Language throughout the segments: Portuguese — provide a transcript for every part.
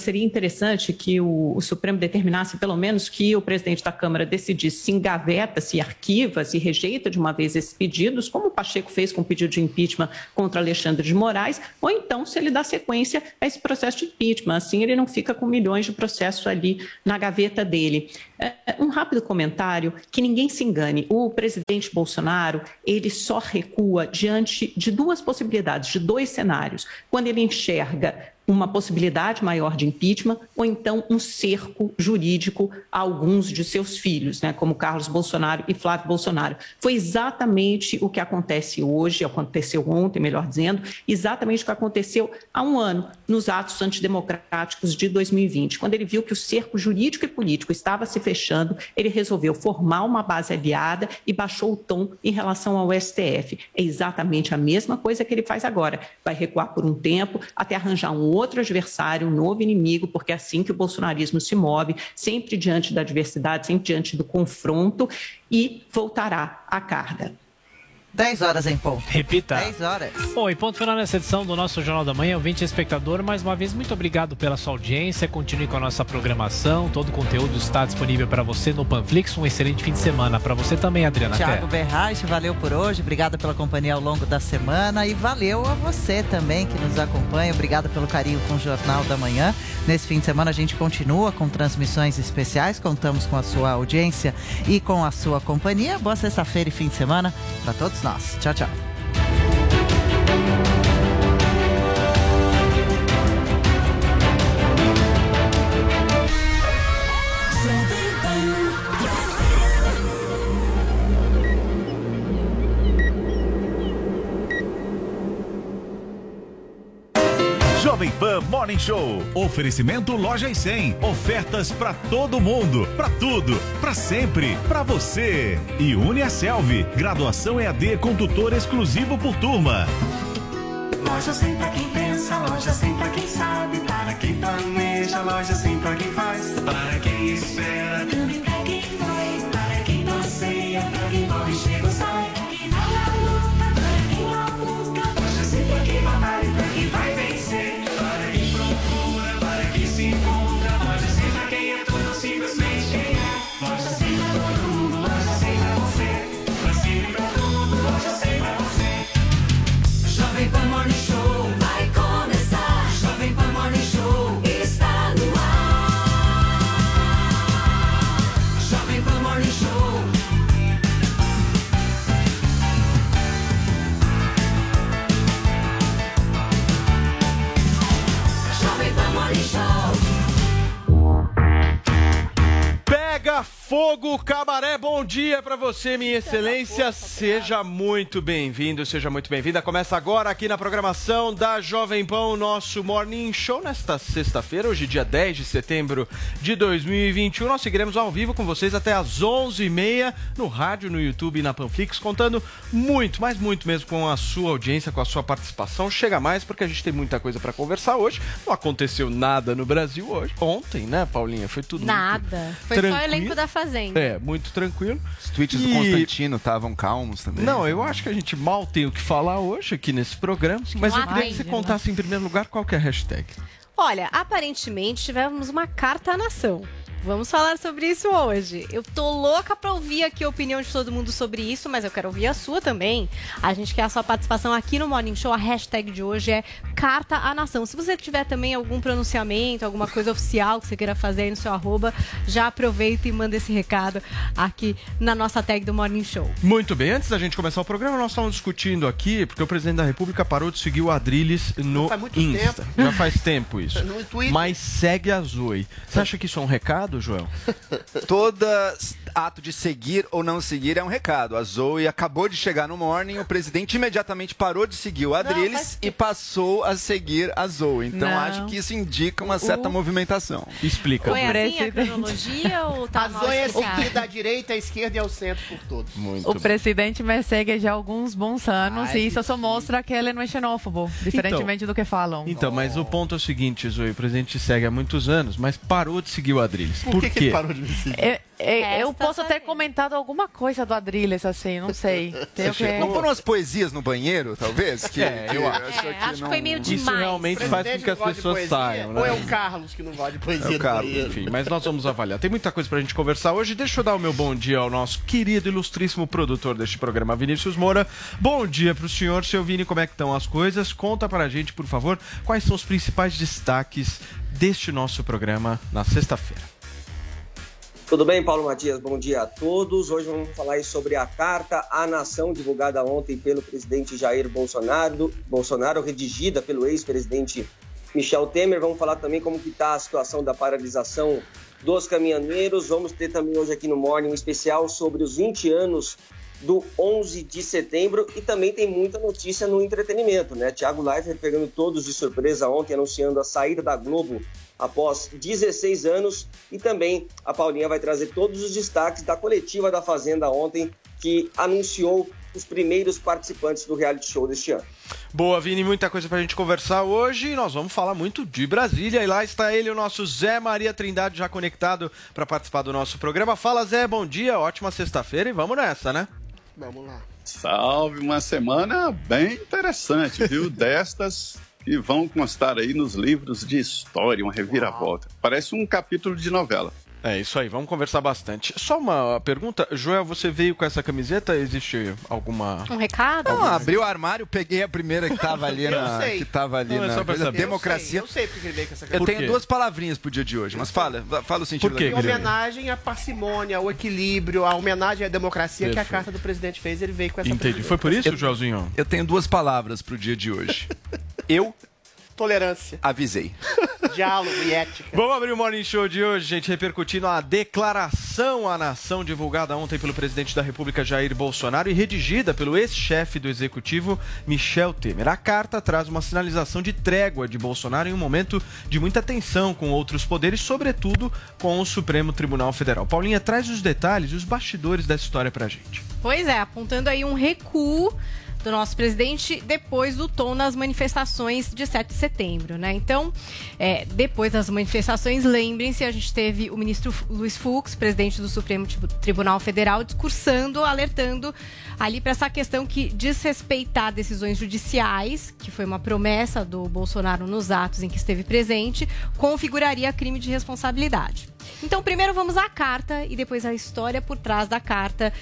seria interessante que o, o, Supremo determinasse, pelo menos, que o presidente da Câmara decidisse se engaveta, se arquiva, se rejeita de uma vez esses pedidos, como o Pacheco fez com o pedido de impeachment contra Alexandre de Moraes, ou então se ele dá sequência a esse processo de impeachment. Assim, ele não fica com milhões de processos ali na gaveta dele. É, um rápido comentário, que ninguém se engane, o presidente Bolsonaro, ele só recua diante de duas possibilidades, de dois cenários. Quando ele enxerga uma possibilidade maior de impeachment ou então um cerco jurídico a alguns de seus filhos, né, como Carlos Bolsonaro e Flávio Bolsonaro. Foi exatamente o que acontece hoje, aconteceu ontem, melhor dizendo, exatamente o que aconteceu há um ano nos atos antidemocráticos de 2020. Quando ele viu que o cerco jurídico e político estava se fechando, ele resolveu formar uma base aliada e baixou o tom em relação ao STF. É exatamente a mesma coisa que ele faz agora. Vai recuar por um tempo até arranjar um outro adversário, um novo inimigo, porque é assim que o bolsonarismo se move, sempre diante da adversidade, sempre diante do confronto, e voltará à carga. 10 horas em ponto. Repita. 10 horas. Bom, e ponto final nessa edição do nosso Jornal da Manhã. Ouvinte espectador, mais uma vez, muito obrigado pela sua audiência. Continue com a nossa programação. Todo o conteúdo está disponível para você no Panflix. Um excelente fim de semana. Para você também, Adriana. Tiago Berraich, valeu por hoje. Obrigada pela companhia ao longo da semana. E valeu a você também que nos acompanha. Obrigada pelo carinho com o Jornal da Manhã. Nesse fim de semana a gente continua com transmissões especiais. Contamos com a sua audiência e com a sua companhia. Boa sexta-feira e fim de semana para todos nós. Tchau, tchau. Jovem Pan Morning Show. Oferecimento Loja e 100. Ofertas para todo mundo, para tudo, para sempre, para você. E Uniaselv. Graduação EAD com tutor exclusivo por turma. Loja 100 pra quem pensa, loja 100 pra quem sabe, para quem planeja, loja 100 pra quem faz, para quem espera, Fogo, cabaré. Bom dia pra você, minha excelência. Seja muito bem-vindo, seja muito bem-vinda. Começa agora aqui na programação da Jovem Pan o nosso Morning Show nesta sexta-feira, hoje dia 10 de setembro de 2021. Nós seguiremos ao vivo com vocês até às 11h30 no rádio, no YouTube e na Panflix, contando muito, mas muito mesmo com a sua audiência, com a sua participação. Chega mais porque a gente tem muita coisa pra conversar hoje. Não aconteceu nada no Brasil hoje. Ontem, né, Paulinha? Foi tudo Nada. Foi só o tranquilo. elenco da Fazenda. É, muito tranquilo. Os tweets do E- Constantino estavam calmos também. Não, eu acho que a gente mal tem o que falar hoje aqui nesse programa, mas não eu queria que você né? contasse em primeiro lugar qual que é a hashtag. Olha, aparentemente tivemos uma carta à nação. Vamos falar sobre isso hoje. Eu tô louca pra ouvir aqui a opinião de todo mundo sobre isso, mas eu quero ouvir a sua também. A gente quer a sua participação aqui no Morning Show. A hashtag de hoje é Carta à Nação. Se você tiver também algum pronunciamento, alguma coisa oficial que você queira fazer aí no seu arroba, já aproveita e manda esse recado aqui na nossa tag do Morning Show. Muito bem, antes da gente começar o programa, nós estávamos discutindo aqui, porque o presidente da República parou de seguir o Adrilles no faz muito Insta. Já faz tempo isso. No Twitter. Mas segue a Zoe. Você acha que isso é um recado, Joel? Toda ato de seguir ou não seguir é um recado. A Zoe acabou de chegar no Morning, o presidente imediatamente parou de seguir o Adrilles faz e passou a seguir a Zoe. Então Não. acho que isso indica uma certa O- movimentação. Explica. Foi assim a cronologia ou tá A Zoe é seguir da direita, à esquerda e ao centro por todos. Muito O presidente me segue já há alguns bons anos Ai, e isso só mostra que ele não é xenófobo, diferentemente do que falam. Então, mas o ponto é o seguinte, Zoe, o presidente te segue há muitos anos, mas parou de seguir o Adrilles. Por, que, que ele parou de me seguir? É- É, eu Resta posso ter comentado alguma coisa do Adrilles, assim, não sei. Que... Não foram as poesias no banheiro, talvez? Que, É, eu acho. É, acho que foi meio Isso demais. realmente faz com que as não pessoas saiam, né? Ou é o Carlos que não gosta de poesia É Carlos, banheiro? Enfim, mas nós vamos avaliar. Tem muita coisa pra gente conversar hoje. Deixa eu dar o meu bom dia ao nosso querido, ilustríssimo produtor deste programa, Vinícius Moura. Bom dia pro senhor, seu Vini, como é que estão as coisas? Conta pra gente, por favor, quais são os principais destaques deste nosso programa na sexta-feira. Tudo bem, Paulo Matias? Bom dia a todos. Hoje vamos falar sobre a carta à nação divulgada ontem pelo presidente Jair Bolsonaro, Bolsonaro redigida pelo ex-presidente Michel Temer. Vamos falar também como está a situação da paralisação dos caminhoneiros. Vamos ter também hoje aqui no Morning um especial sobre os 20 anos do 11 de setembro e também tem muita notícia no entretenimento, né? Tiago Leifert pegando todos de surpresa ontem anunciando a saída da Globo após 16 anos e também a Paulinha vai trazer todos os destaques da coletiva da Fazenda ontem que anunciou os primeiros participantes do reality show deste ano. Boa, Vini, muita coisa pra gente conversar hoje. E nós vamos falar muito de Brasília. E lá está ele, o nosso Zé Maria Trindade, já conectado para participar do nosso programa. Fala, Zé, bom dia, ótima sexta-feira e vamos nessa, né? Vamos lá. Salve, uma semana bem interessante, viu? Destas que vão constar aí nos livros de história, uma reviravolta. Parece um capítulo de novela. É isso aí, vamos conversar bastante. Só uma pergunta, Joel, você veio com essa camiseta? Existe alguma. Um recado? Não, abri o armário, peguei a primeira que tava ali Eu na. sei. Que tava ali Não, é na só pra coisa, saber. democracia. Eu sei, eu sei porque ele veio com essa Eu Por tenho duas palavrinhas pro dia de hoje, mas fala, fala o sentido Por quê, da homenagem à parcimônia, ao equilíbrio, à homenagem à democracia que a Perfeito. carta do presidente fez, ele veio com essa Entendi. Foi por isso, Joelzinho? Eu tenho duas palavras pro dia de hoje. Eu Tolerância, avisei. diálogo e ética. Vamos abrir o Morning Show de hoje, gente, repercutindo a declaração à nação divulgada ontem pelo presidente da República Jair Bolsonaro e redigida pelo ex-chefe do executivo Michel Temer. A carta traz uma sinalização de trégua de Bolsonaro em um momento de muita tensão com outros poderes, sobretudo com o Supremo Tribunal Federal. Paulinha traz os detalhes e os bastidores dessa história pra gente. Pois é, apontando aí um recuo do nosso presidente depois do tom nas manifestações de 7 de setembro, né? Então, é, depois das manifestações, lembrem-se, a gente teve o ministro Luiz Fux, presidente do Supremo Tri- Tribunal Federal, discursando, alertando ali para essa questão que desrespeitar decisões judiciais, que foi uma promessa do Bolsonaro nos atos em que esteve presente, configuraria crime de responsabilidade. Então, primeiro vamos à carta e depois a história por trás da carta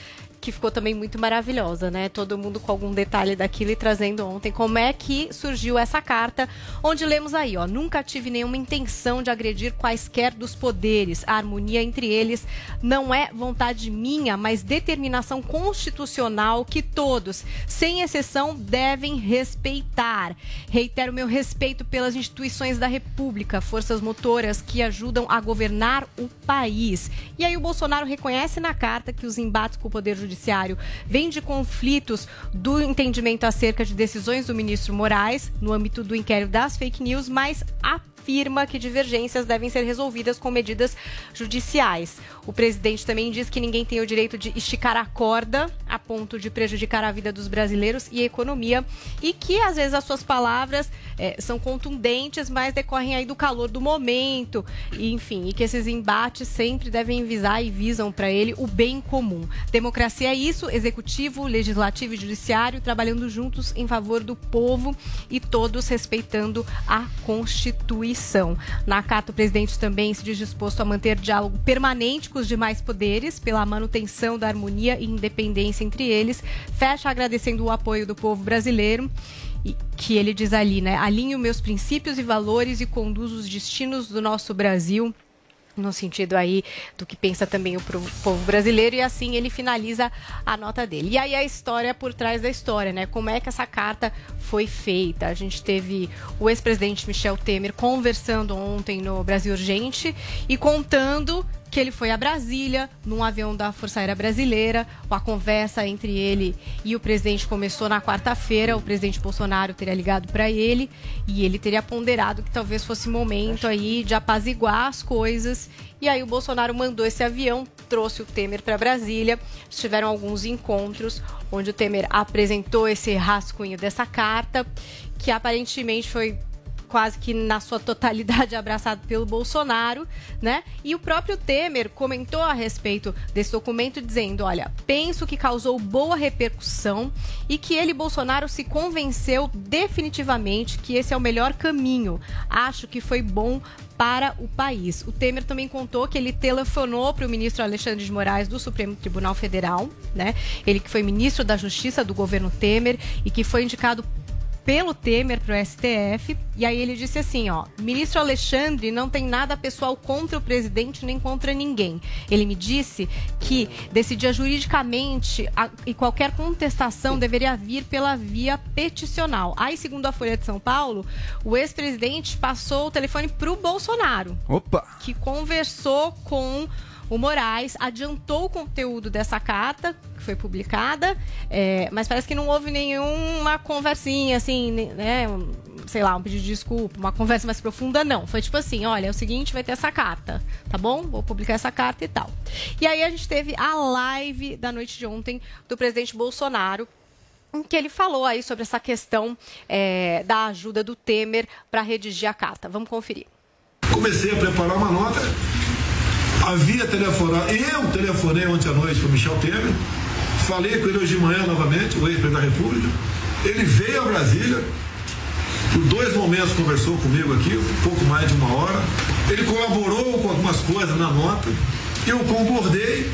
que ficou também muito maravilhosa, né? Todo mundo com algum detalhe daquilo e trazendo ontem como é que surgiu essa carta, onde lemos aí, ó, nunca tive nenhuma intenção de agredir quaisquer dos poderes. A harmonia entre eles não é vontade minha, mas determinação constitucional que todos, sem exceção, devem respeitar. Reitero meu respeito pelas instituições da República, forças motoras que ajudam a governar o país. E aí o Bolsonaro reconhece na carta que os embates com o Poder Judiciário vêm de conflitos do entendimento acerca de decisões do ministro Moraes no âmbito do inquérito das fake news, mas afirma que divergências devem ser resolvidas com medidas judiciais. O presidente também diz que ninguém tem o direito de esticar a corda a ponto de prejudicar a vida dos brasileiros e a economia e que às vezes as suas palavras eh, são contundentes, mas decorrem aí do calor do momento, e, enfim, e que esses embates sempre devem visar e visam para ele o bem comum. Democracia é isso, executivo, legislativo e judiciário trabalhando juntos em favor do povo e todos respeitando a Constituição. Na carta, o presidente também se diz disposto a manter diálogo permanente com os demais poderes pela manutenção da harmonia e independência entre eles. Fecha agradecendo o apoio do povo brasileiro que ele diz ali, né? Alinho meus princípios e valores e conduzo os destinos do nosso Brasil no sentido aí do que pensa também o povo brasileiro e assim ele finaliza a nota dele. E aí a história por trás da história, né? Como é que essa carta foi feita? A gente teve o ex-presidente Michel Temer conversando ontem no Brasil Urgente e contando que ele foi a Brasília num avião da Força Aérea Brasileira. A conversa entre ele e o presidente começou na quarta-feira. O presidente Bolsonaro teria ligado para ele e ele teria ponderado que talvez fosse momento aí de apaziguar as coisas. E aí o Bolsonaro mandou esse avião, trouxe o Temer para Brasília. Tiveram alguns encontros onde o Temer apresentou esse rascunho dessa carta, que aparentemente foi quase que na sua totalidade abraçado pelo Bolsonaro, né? E o próprio Temer comentou a respeito desse documento dizendo, olha, penso que causou boa repercussão e que ele Bolsonaro se convenceu definitivamente que esse é o melhor caminho. Acho que foi bom para o país. O Temer também contou que ele telefonou para o ministro Alexandre de Moraes do Supremo Tribunal Federal, né? Ele que foi ministro da Justiça do governo Temer e que foi indicado pelo Temer para o STF. E aí ele disse assim, ó, ministro Alexandre não tem nada pessoal contra o presidente nem contra ninguém. Ele me disse que decidia juridicamente a, e qualquer contestação deveria vir pela via peticional. Aí, segundo a Folha de São Paulo, o ex-presidente passou o telefone para o Bolsonaro. Opa! Que conversou com o Moraes adiantou o conteúdo dessa carta, que foi publicada, é, mas parece que não houve nenhuma conversinha, assim, né? Sei lá, um pedido de desculpa, uma conversa mais profunda, não. Foi tipo assim: olha, é o seguinte, vai ter essa carta, tá bom? Vou publicar essa carta e tal. E aí a gente teve a live da noite de ontem do presidente Bolsonaro, em que ele falou aí sobre essa questão é, da ajuda do Temer para redigir a carta. Vamos conferir. Comecei a preparar uma nota havia telefonado, eu telefonei ontem à noite para o Michel Temer, falei com ele hoje de manhã novamente, o ex-presidente da República, ele veio a Brasília, por dois momentos conversou comigo aqui, um pouco mais de uma hora, ele colaborou com algumas coisas na nota, eu concordei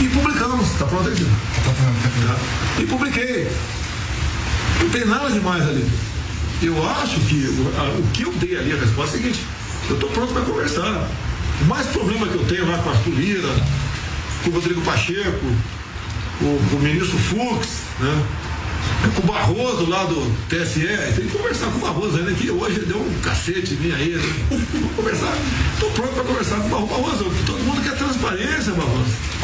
e publicamos, está pronto aí? Tá E publiquei. Não tem nada demais ali. Eu acho que o, o que eu dei ali, a resposta é a seguinte, eu estou pronto para conversar. O mais problema que eu tenho lá com Arthur Lira, com o Rodrigo Pacheco, o, o ministro Fux, né? Com o Barroso lá do TSE, tem que conversar com o Barroso ainda que hoje deu um cacete mim aí, né? Conversar. Estou pronto para conversar com o Barroso. Todo mundo quer transparência, Barroso.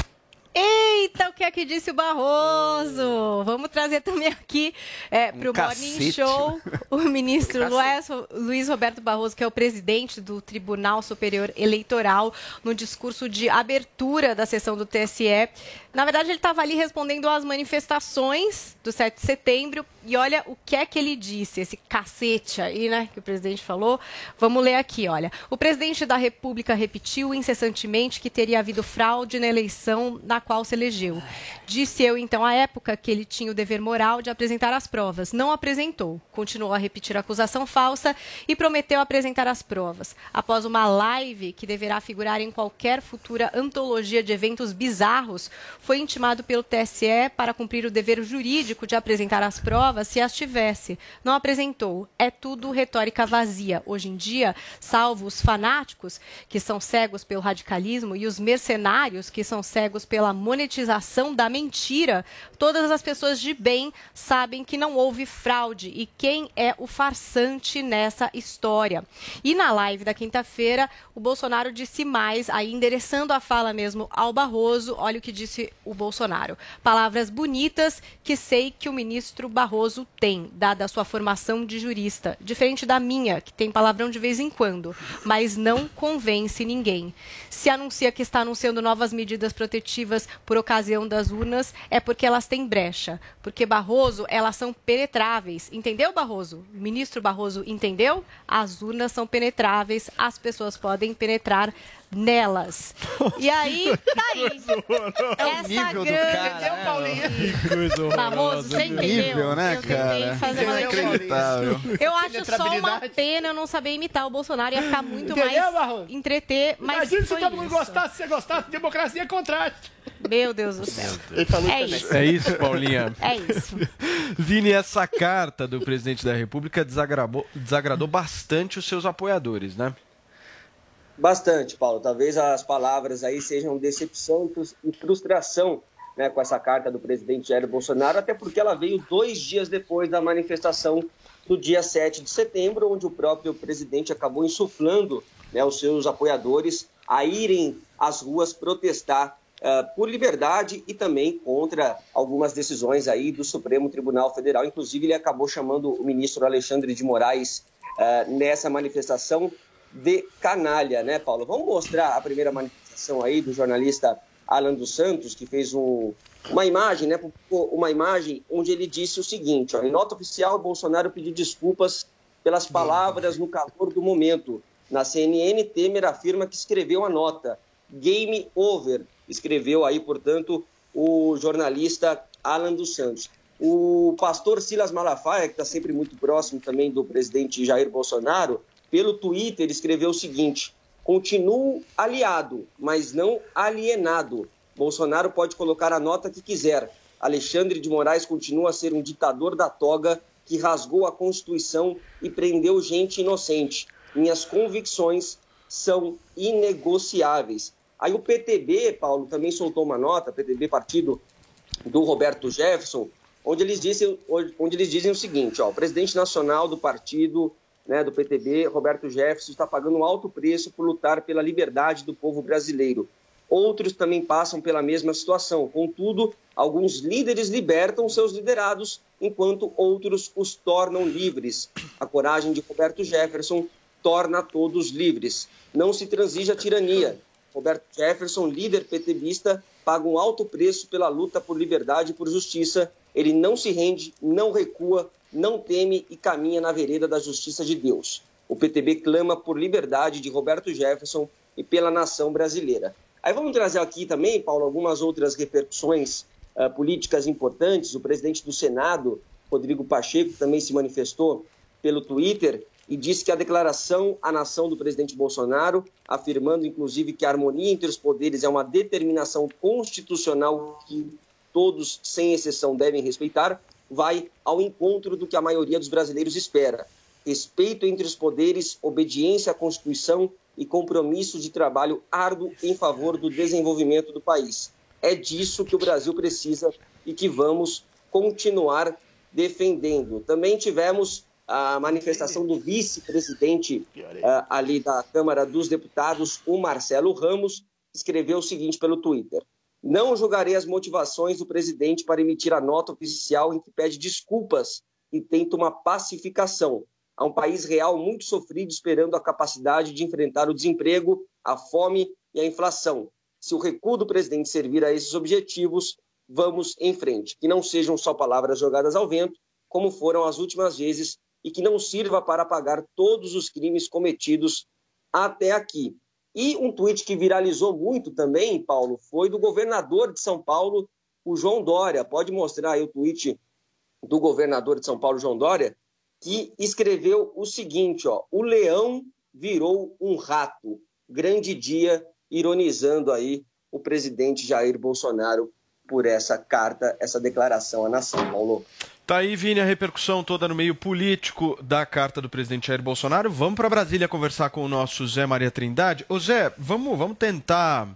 Que é que disse o Barroso? Vamos trazer também aqui é, para o Um Morning. Show o ministro Um Luiz, Luiz Roberto Barroso, que é o presidente do Tribunal Superior Eleitoral, no discurso de abertura da sessão do TSE. Na verdade, ele estava ali respondendo às manifestações do 7 de setembro. E olha o que é que ele disse, esse cacete aí, né, que o presidente falou. Vamos ler aqui, olha. O presidente da República repetiu incessantemente que teria havido fraude na eleição na qual se elegeu. Disse eu, então, à época, que ele tinha o dever moral de apresentar as provas. Não apresentou. Continuou a repetir a acusação falsa e prometeu apresentar as provas. Após uma live que deverá figurar em qualquer futura antologia de eventos bizarros, foi intimado pelo TSE para cumprir o dever jurídico de apresentar as provas se as tivesse. Não apresentou. É tudo retórica vazia. Hoje em dia, salvo os fanáticos, que são cegos pelo radicalismo, e os mercenários, que são cegos pela monetização da mentira, todas as pessoas de bem sabem que não houve fraude e quem é o farsante nessa história. E na live da quinta-feira, o Bolsonaro disse mais, aí endereçando a fala mesmo ao Barroso, olha o que disse o Bolsonaro. Palavras bonitas que sei que o ministro Barroso tem, dada a sua formação de jurista, diferente da minha, que tem palavrão de vez em quando, mas não convence ninguém. Se anuncia que está anunciando novas medidas protetivas por ocasião das urnas, é porque elas têm brecha. Porque Barroso, elas são penetráveis. Entendeu, Barroso? Ministro Barroso entendeu? As urnas são penetráveis, as pessoas podem penetrar nelas. E aí, tá aí. Essa nível do grande... cara, Entendeu, né, Paulinho? Que coisa Famoso, você entendeu? Nível, né, eu tentei cara? fazer uma Inacreditável. Eu acho só uma pena eu não saber imitar o Bolsonaro. Ia ficar muito Entendeu, mais entreter, mas Imagina se foi todo mundo gostasse, se você gostasse, democracia contrate. Meu Deus do céu. Ele falou É isso. É isso, Paulinha. É isso. Vini, essa carta do presidente da República desagradou, desagradou bastante os seus apoiadores, né? Bastante, Paulo. Talvez as palavras aí sejam decepção e frus- frustração né, com essa carta do presidente Jair Bolsonaro, até porque ela veio dois dias depois da manifestação do dia 7 de setembro, onde o próprio presidente acabou insuflando né, os seus apoiadores a irem às ruas protestar ah, por liberdade e também contra algumas decisões aí do Supremo Tribunal Federal. Inclusive, ele acabou chamando o ministro Alexandre de Moraes ah, nessa manifestação de canalha, né, Paulo? Vamos mostrar a primeira manifestação aí do jornalista Alan dos Santos, que fez um- uma imagem, né, uma imagem onde ele disse o seguinte, ó, em nota oficial, Bolsonaro pediu desculpas pelas palavras no calor do momento. Na CNN, Temer afirma que escreveu a nota. Game over, escreveu aí, portanto, o jornalista Alan dos Santos. O pastor Silas Malafaia, que está sempre muito próximo também do presidente Jair Bolsonaro, pelo Twitter escreveu o seguinte: continuo aliado, mas não alienado. Bolsonaro pode colocar a nota que quiser. Alexandre de Moraes continua a ser um ditador da toga que rasgou a Constituição e prendeu gente inocente. Minhas convicções são inegociáveis. Aí o PTB, Paulo, também soltou uma nota, PTB, partido do Roberto Jefferson, onde eles dizem, onde eles dizem o seguinte: ó, o presidente nacional do partido né, do PTB, Roberto Jefferson, está pagando um alto preço por lutar pela liberdade do povo brasileiro. Outros também passam pela mesma situação. Contudo, alguns líderes libertam seus liderados, enquanto outros os tornam livres. A coragem de Roberto Jefferson torna todos livres. Não se transige a tirania. Roberto Jefferson, líder PTBista, paga um alto preço pela luta por liberdade e por justiça. Ele não se rende, não recua, não teme e caminha na vereda da justiça de Deus. O PTB clama por liberdade de Roberto Jefferson e pela nação brasileira. Aí vamos trazer aqui também, Paulo, algumas outras repercussões uh, políticas importantes. O presidente do Senado, Rodrigo Pacheco, também se manifestou pelo Twitter e disse que a declaração à nação do presidente Bolsonaro, afirmando inclusive que a harmonia entre os poderes é uma determinação constitucional que todos, sem exceção, devem respeitar, vai ao encontro do que a maioria dos brasileiros espera: respeito entre os poderes, obediência à Constituição e compromisso de trabalho árduo em favor do desenvolvimento do país. É disso que o Brasil precisa e que vamos continuar defendendo. Também tivemos a manifestação do vice-presidente uh, ali da Câmara dos Deputados, o Marcelo Ramos, escreveu o seguinte pelo Twitter: Não julgarei as motivações do presidente para emitir a nota oficial em que pede desculpas e tenta uma pacificação a um país real muito sofrido, esperando a capacidade de enfrentar o desemprego, a fome e a inflação. Se o recuo do presidente servir a esses objetivos, vamos em frente. Que não sejam só palavras jogadas ao vento, como foram as últimas vezes, e que não sirva para apagar todos os crimes cometidos até aqui. E um tweet que viralizou muito também, Paulo, foi do governador de São Paulo, o João Dória. Pode mostrar aí o tweet do governador de São Paulo, João Dória, que escreveu o seguinte: ó, o leão virou um rato. Grande dia, ironizando aí o presidente Jair Bolsonaro por essa carta, essa declaração à nação, Paulo. Tá aí, Vini, a repercussão toda no meio político da carta do presidente Jair Bolsonaro. Vamos para Brasília conversar com o nosso Zé Maria Trindade. Ô Zé, vamos, vamos tentar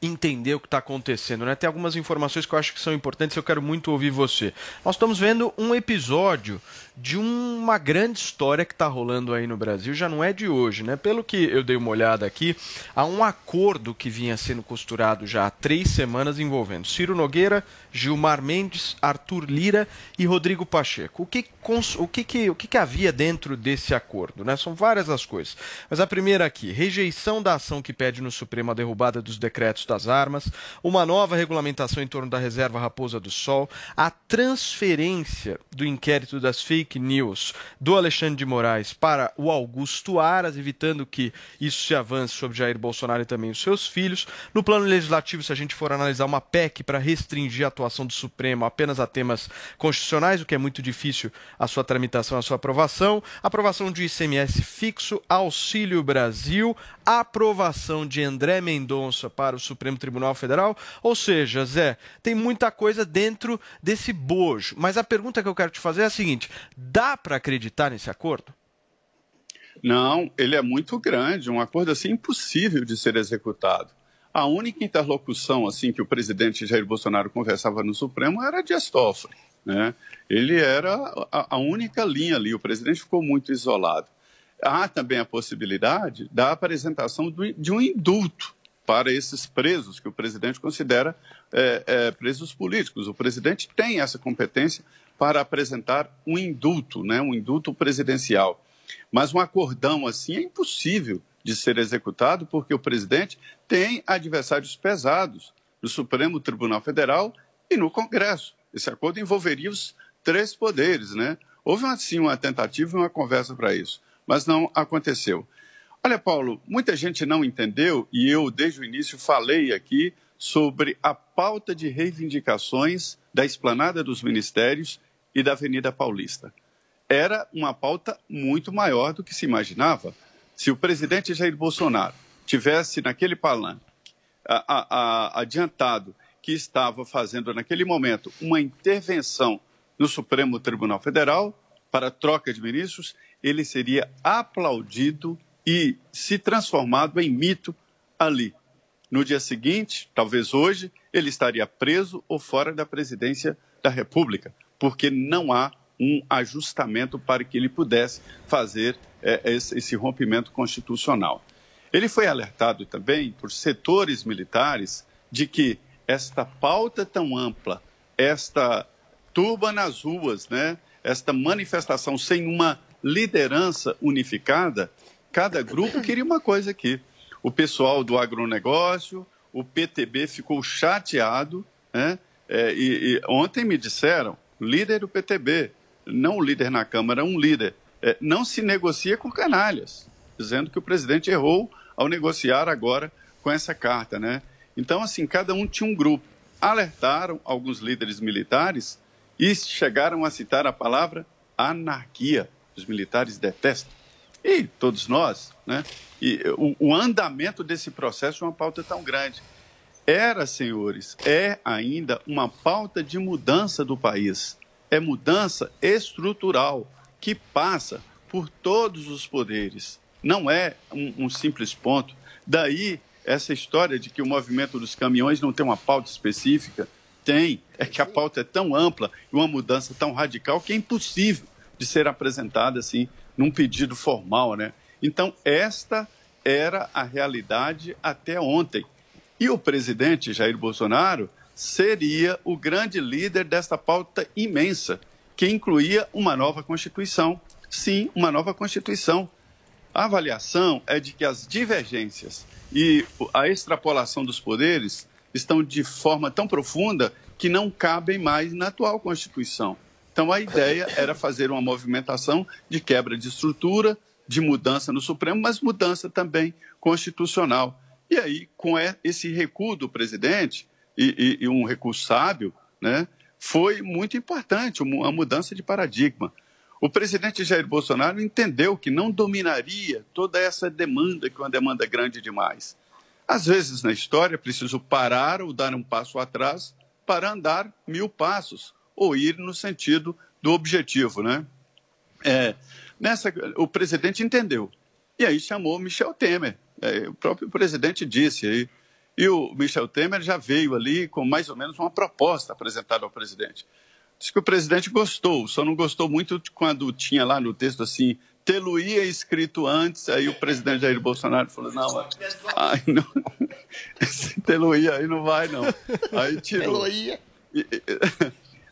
entender o que está acontecendo, né? Tem algumas informações que eu acho que são importantes e eu quero muito ouvir você. Nós estamos vendo um episódio de uma grande história que está rolando aí no Brasil, já não é de hoje, né? Pelo que eu dei uma olhada aqui, há um acordo que vinha sendo costurado já há três semanas envolvendo Ciro Nogueira, Gilmar Mendes, Arthur Lira e Rodrigo Pacheco. O que, o que, que, o que, que havia dentro desse acordo? Né? São várias as coisas. Mas a primeira aqui, rejeição da ação que pede no Supremo a derrubada dos decretos das armas, uma nova regulamentação em torno da reserva Raposa do Sol, a transferência do inquérito das fake news do Alexandre de Moraes para o Augusto Aras, evitando que isso se avance sobre Jair Bolsonaro e também os seus filhos. No plano legislativo, se a gente for analisar uma PEC para restringir a atuação do Supremo apenas a temas constitucionais, o que é muito difícil a sua tramitação, a sua aprovação, aprovação de ICMS fixo, Auxílio Brasil, aprovação de André Mendonça para o Supremo Tribunal Federal. Ou seja, Zé, tem muita coisa dentro desse bojo. Mas a pergunta que eu quero te fazer é a seguinte: dá para acreditar nesse acordo? Não, ele é muito grande, um acordo assim impossível de ser executado. A única interlocução assim que o presidente Jair Bolsonaro conversava no Supremo era de Toffoli. Né? Ele era a, a única linha ali, o presidente ficou muito isolado. Há também a possibilidade da apresentação do, de um indulto para esses presos que o presidente considera é, é, presos políticos. O presidente tem essa competência para apresentar um indulto, né, um indulto presidencial. Mas um acordão assim é impossível de ser executado, porque o presidente tem adversários pesados no Supremo Tribunal Federal e no Congresso. Esse acordo envolveria os três poderes, né? Houve assim uma tentativa e uma conversa para isso, mas não aconteceu. Olha, Paulo, muita gente não entendeu e eu desde o início falei aqui sobre a pauta de reivindicações da esplanada dos ministérios e da Avenida Paulista. Era uma pauta muito maior do que se imaginava. Se o presidente Jair Bolsonaro tivesse naquele palanque adiantado que estava fazendo naquele momento uma intervenção no Supremo Tribunal Federal para troca de ministros, ele seria aplaudido e se transformado em mito ali. No dia seguinte, talvez hoje, ele estaria preso ou fora da presidência da República, porque não há um ajustamento para que ele pudesse fazer esse, esse rompimento constitucional. Ele foi alertado também por setores militares de que esta pauta tão ampla, esta turba nas ruas, né, esta manifestação sem uma liderança unificada, cada grupo queria uma coisa aqui. O pessoal do agronegócio, o PTB ficou chateado, né? É, e, e ontem me disseram, líder do PTB, não o líder na Câmara, um líder, é, não se negocia com canalhas, dizendo que o presidente errou ao negociar agora com essa carta, né? Então, assim, cada um tinha um grupo. Alertaram alguns líderes militares e chegaram a citar a palavra anarquia. Os militares detestam. E todos nós, né? E o, o andamento desse processo é uma pauta tão grande. Era, senhores, é ainda uma pauta de mudança do país. É mudança estrutural que passa por todos os poderes. Não é um, um simples ponto. Daí essa história de que o movimento dos caminhões não tem uma pauta específica. Tem. É que a pauta é tão ampla e uma mudança tão radical que é impossível de ser apresentada assim num pedido formal, né? Então, esta era a realidade até ontem. E o presidente Jair Bolsonaro seria o grande líder desta pauta imensa, que incluía uma nova Constituição. Sim, uma nova Constituição. A avaliação é de que as divergências e a extrapolação dos poderes estão de forma tão profunda que não cabem mais na atual Constituição. Então, a ideia era fazer uma movimentação de quebra de estrutura, de mudança no Supremo, mas mudança também constitucional. E aí, com esse recuo do presidente, e, e, e um recuo sábio, né, foi muito importante uma mudança de paradigma. O presidente Jair Bolsonaro entendeu que não dominaria toda essa demanda, que é uma demanda grande demais. Às vezes, na história, é preciso parar ou dar um passo atrás para andar mil passos, ou ir no sentido do objetivo. Né? É, nessa, o presidente entendeu. E aí chamou Michel Temer. É, o próprio presidente disse aí. E o Michel Temer já veio ali com mais ou menos uma proposta apresentada ao presidente. Diz que o presidente gostou, só não gostou muito quando tinha lá no texto assim, Teluía escrito antes, aí o presidente Jair Bolsonaro falou, não, ai, não esse Teluía aí não vai não. Aí tirou. E, e,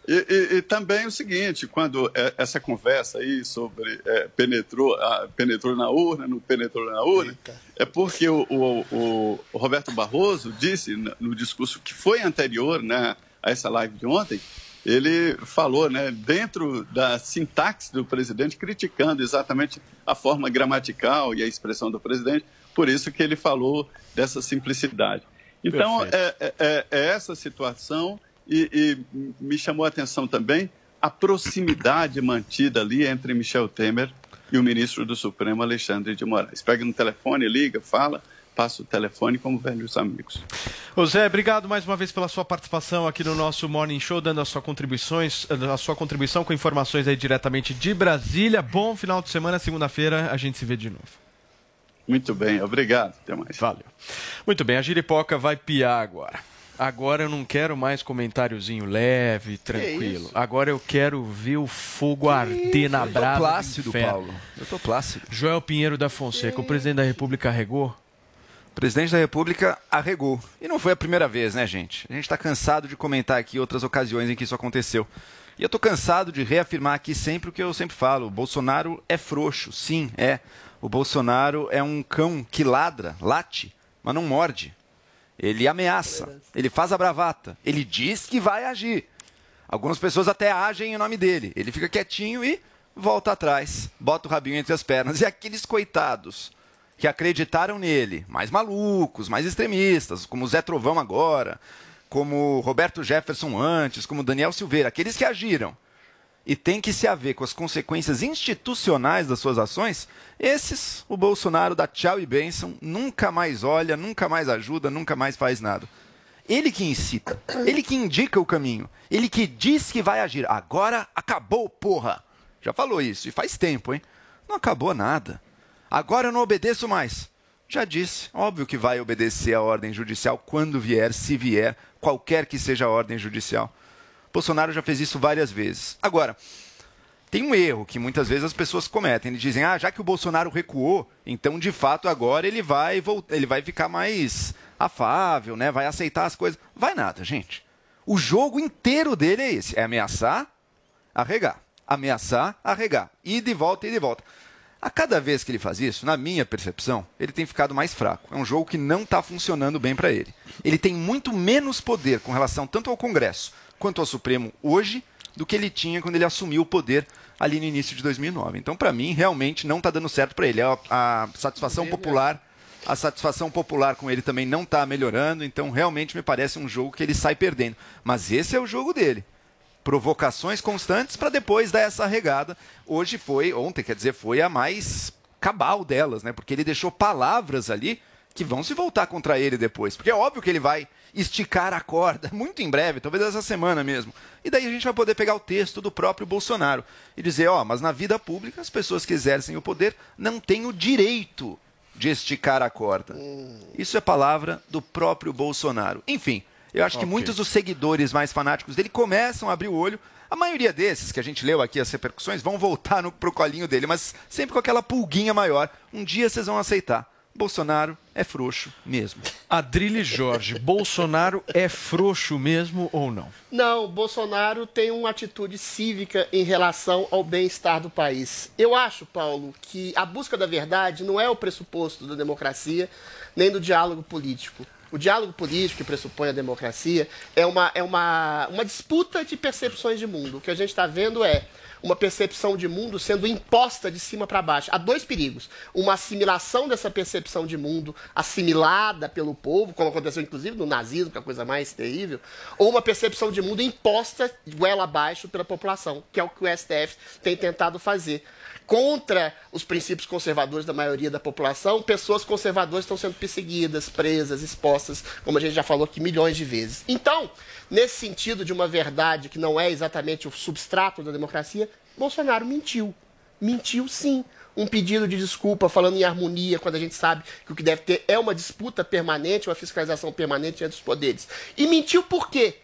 e, e, também o seguinte, quando é, essa conversa aí sobre é, penetrou, penetrou na urna, não penetrou na urna, Eita. é porque o, o, o, Roberto Barroso disse no discurso que foi anterior né, a essa live de ontem, ele falou, né, dentro da sintaxe do presidente, criticando exatamente a forma gramatical e a expressão do presidente, por isso que ele falou dessa simplicidade. Então, é, é, é, essa situação, e, e, me chamou a atenção também a proximidade mantida ali entre Michel Temer e o ministro do Supremo, Alexandre de Moraes. Pega no telefone, liga, fala, passa o telefone como velhos amigos. Ô Zé, obrigado mais uma vez pela sua participação aqui no nosso Morning Show, dando a sua, contribuições, a sua contribuição com informações aí diretamente de Brasília. Bom final de semana, segunda-feira a gente se vê de novo. Muito bem, obrigado. Até mais. Valeu. Muito bem, a giripoca vai piar agora. Agora eu não quero mais comentáriozinho leve, tranquilo. Agora eu quero ver o fogo arder na brasa. Eu tô plácido, Paulo. Eu tô plácido. Joel Pinheiro da Fonseca, o presidente da República arregou? Presidente da República arregou. E não foi a primeira vez, né, gente? A gente está cansado de comentar aqui outras ocasiões em que isso aconteceu. E eu tô cansado de reafirmar aqui sempre o que eu sempre falo. O Bolsonaro é frouxo. Sim, é. O Bolsonaro é um cão que ladra, late, mas não morde. Ele ameaça, ele faz a bravata, ele diz que vai agir. Algumas pessoas até agem em nome dele. Ele fica quietinho e volta atrás, bota o rabinho entre as pernas. E aqueles coitados que acreditaram nele, mais malucos, mais extremistas, como Zé Trovão agora, como Roberto Jefferson antes, como Daniel Silveira, aqueles que agiram e tem que se haver com as consequências institucionais das suas ações, esses o Bolsonaro dá tchau e bênção, nunca mais olha, nunca mais ajuda, nunca mais faz nada. Ele que incita, ele que indica o caminho, ele que diz que vai agir. Agora acabou, porra! Já falou isso, e faz tempo, hein? Não acabou nada. Agora eu não obedeço mais. Já disse, óbvio que vai obedecer a ordem judicial quando vier, se vier, qualquer que seja a ordem judicial. Bolsonaro já fez isso várias vezes. Agora, tem um erro que muitas vezes as pessoas cometem. Eles dizem, ah, já que o Bolsonaro recuou, então de fato agora ele vai ele vai ficar mais afável, né? Vai aceitar as coisas. Vai nada, gente. O jogo inteiro dele é esse: é ameaçar, arregar. Ameaçar, arregar. Ir de volta e de volta. A cada vez que ele faz isso, na minha percepção, ele tem ficado mais fraco. É um jogo que não está funcionando bem para ele. Ele tem muito menos poder com relação tanto ao Congresso quanto ao Supremo hoje do que ele tinha quando ele assumiu o poder ali no início de 2009. Então, para mim, realmente não está dando certo para ele. A, a satisfação popular, a satisfação popular com ele também não está melhorando. Então, realmente me parece um jogo que ele sai perdendo. Mas esse é o jogo dele provocações constantes para depois dar essa regada. Hoje foi, ontem, quer dizer, foi a mais cabal delas, né? Porque ele deixou palavras ali que vão se voltar contra ele depois. Porque é óbvio que ele vai esticar a corda muito em breve, talvez essa semana mesmo. E daí a gente vai poder pegar o texto do próprio Bolsonaro e dizer, ó, oh, mas na vida pública as pessoas que exercem o poder não têm o direito de esticar a corda. Isso é palavra do próprio Bolsonaro. Enfim, eu acho okay. que muitos dos seguidores mais fanáticos dele começam a abrir o olho. A maioria desses que a gente leu aqui as repercussões vão voltar no, pro colinho dele, mas sempre com aquela pulguinha maior. Um dia vocês vão aceitar. Bolsonaro é frouxo mesmo. Adrilho Jorge, Bolsonaro é frouxo mesmo ou não? Não, Bolsonaro tem uma atitude cívica em relação ao bem-estar do país. Eu acho, Paulo, que a busca da verdade não é o pressuposto da democracia nem do diálogo político. O diálogo político que pressupõe a democracia é uma, é uma, uma disputa de percepções de mundo. O que a gente está vendo é uma percepção de mundo sendo imposta de cima para baixo. Há dois perigos. Uma assimilação dessa percepção de mundo, assimilada pelo povo, como aconteceu inclusive no nazismo, que é a coisa mais terrível, ou uma percepção de mundo imposta goela abaixo pela população, que é o que o STF tem tentado fazer contra os princípios conservadores da maioria da população, pessoas conservadoras estão sendo perseguidas, presas, expostas, como a gente já falou aqui milhões de vezes. Então, nesse sentido de uma verdade que não é exatamente o substrato da democracia, Bolsonaro mentiu. Mentiu sim. Um pedido de desculpa falando em harmonia, quando a gente sabe que o que deve ter é uma disputa permanente, uma fiscalização permanente entre os poderes. E mentiu por quê?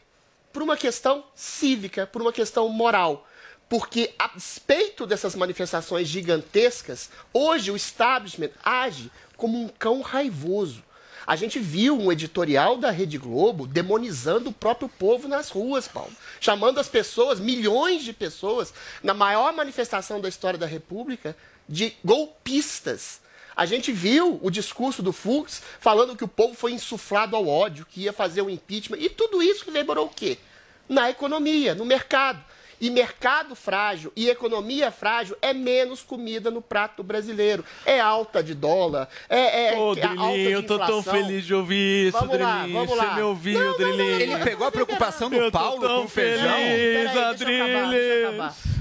Por uma questão cívica, por uma questão moral porque, a despeito dessas manifestações gigantescas, hoje o establishment age como um cão raivoso. A gente viu um editorial da Rede Globo demonizando o próprio povo nas ruas, Paulo. Chamando as pessoas, milhões de pessoas, na maior manifestação da história da República, de golpistas. A gente viu o discurso do Fux falando que o povo foi insuflado ao ódio, que ia fazer o impeachment. E tudo isso reverberou o quê? Na economia, no mercado. E mercado frágil e economia frágil é menos comida no prato brasileiro. É alta de dólar, é, é, Ô, é alta de eu tô tão feliz de ouvir isso, vamos lá, vamos lá. Você me ouviu, Drilinho. Ele pegou a preocupação do eu Paulo com o feijão. Feliz,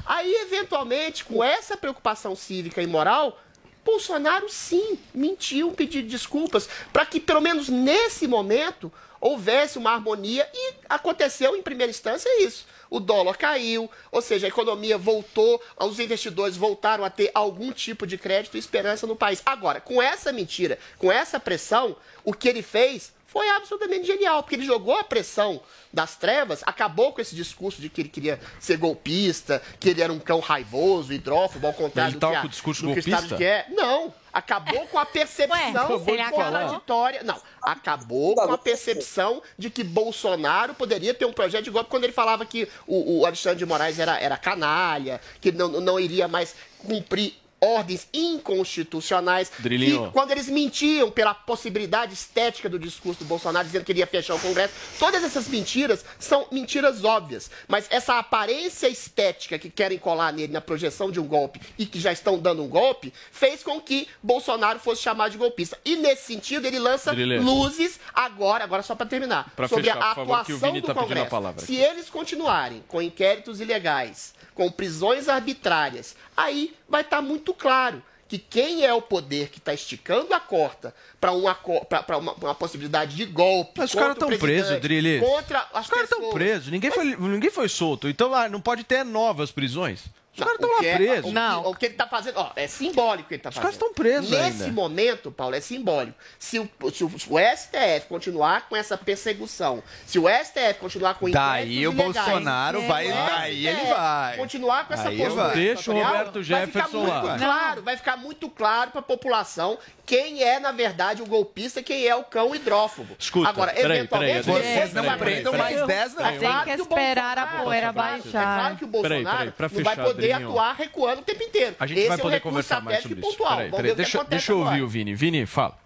Aí, eventualmente, com essa preocupação cívica e moral, Bolsonaro sim mentiu, pediu desculpas, para que pelo menos nesse momento houvesse uma harmonia e aconteceu em primeira instância isso o dólar caiu, ou seja, a economia voltou, os investidores voltaram a ter algum tipo de crédito e esperança no país. Agora, com essa mentira, com essa pressão, o que ele fez foi absolutamente genial, porque ele jogou a pressão das trevas, acabou com esse discurso de que ele queria ser golpista, que ele era um cão raivoso, hidrófobo, ao contrário ele do que, a, com o discurso do golpista? que é. Não, acabou com a percepção Ué, contraditória. Não, acabou com a percepção de que Bolsonaro poderia ter um projeto de golpe quando ele falava que o, o Alexandre de Moraes era, era canalha, que não, não iria mais cumprir ordens inconstitucionais. Drilinho. que quando eles mentiam pela possibilidade estética do discurso do Bolsonaro, dizendo que ele ia fechar o Congresso, todas essas mentiras são mentiras óbvias. Mas essa aparência estética que querem colar nele na projeção de um golpe e que já estão dando um golpe, fez com que Bolsonaro fosse chamado de golpista. E nesse sentido, ele lança Drilê. luzes agora, agora só para terminar, Pra sobre fechar, a por favor, que o atuação Vini do tá pedindo a Congresso. palavra Se eles continuarem com inquéritos ilegais, com prisões arbitrárias, aí vai estar muito claro que quem é o poder que está esticando a corta para uma, pra uma, uma possibilidade de golpe. Mas os caras estão presos, Drilly. Contra as Os caras estão presos. Ninguém foi, ninguém foi solto. Então ah, não pode ter novas prisões. Os Não, caras estão lá é- presos. o que- O que ele está fazendo, ó, é simbólico o que ele está fazendo. caras estão presos Nesse ainda. momento, Paulo, é simbólico. Se o, se o- se o STF continuar com essa perseguição, se o STF continuar com Daí o ilegais, Bolsonaro vai- o daí ele vai. Continuar com essa Aí postura. Deixa o ditatorial, Roberto vai Jefferson ficar muito lá. Claro, vai ficar muito claro para a população quem é, na verdade, o golpista, quem é o cão hidrófobo. Escuta, Agora, peraí, eventualmente, peraí, depois Vocês não não vai prendam prender. mais 10 não. É claro Tem que o esperar a Bolsonaro- poeira é baixar. É claro que o Peraí, Bolsonaro peraí, não vai fechar, poder atuar recuando o tempo inteiro. A gente Esse vai é o poder recurso conversar mais sobre isso. pontual. Peraí, Vamos peraí, o deixa, deixa eu ouvir agora. o Vini. Vini, fala.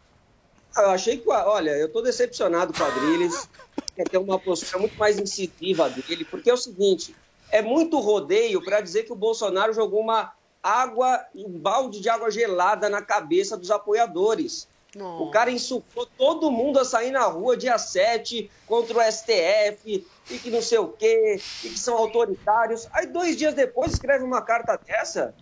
Eu achei que, olha, eu tô decepcionado com a Adriles. Quer ter uma postura muito mais incisiva dele, porque é o seguinte: é muito rodeio para dizer que o Bolsonaro jogou uma água, um balde de água gelada na cabeça dos apoiadores. O cara insuflou todo mundo a sair na rua dia 7 contra o STF e que não sei o quê, e que são autoritários. Aí, dois dias depois, escreve uma carta dessa.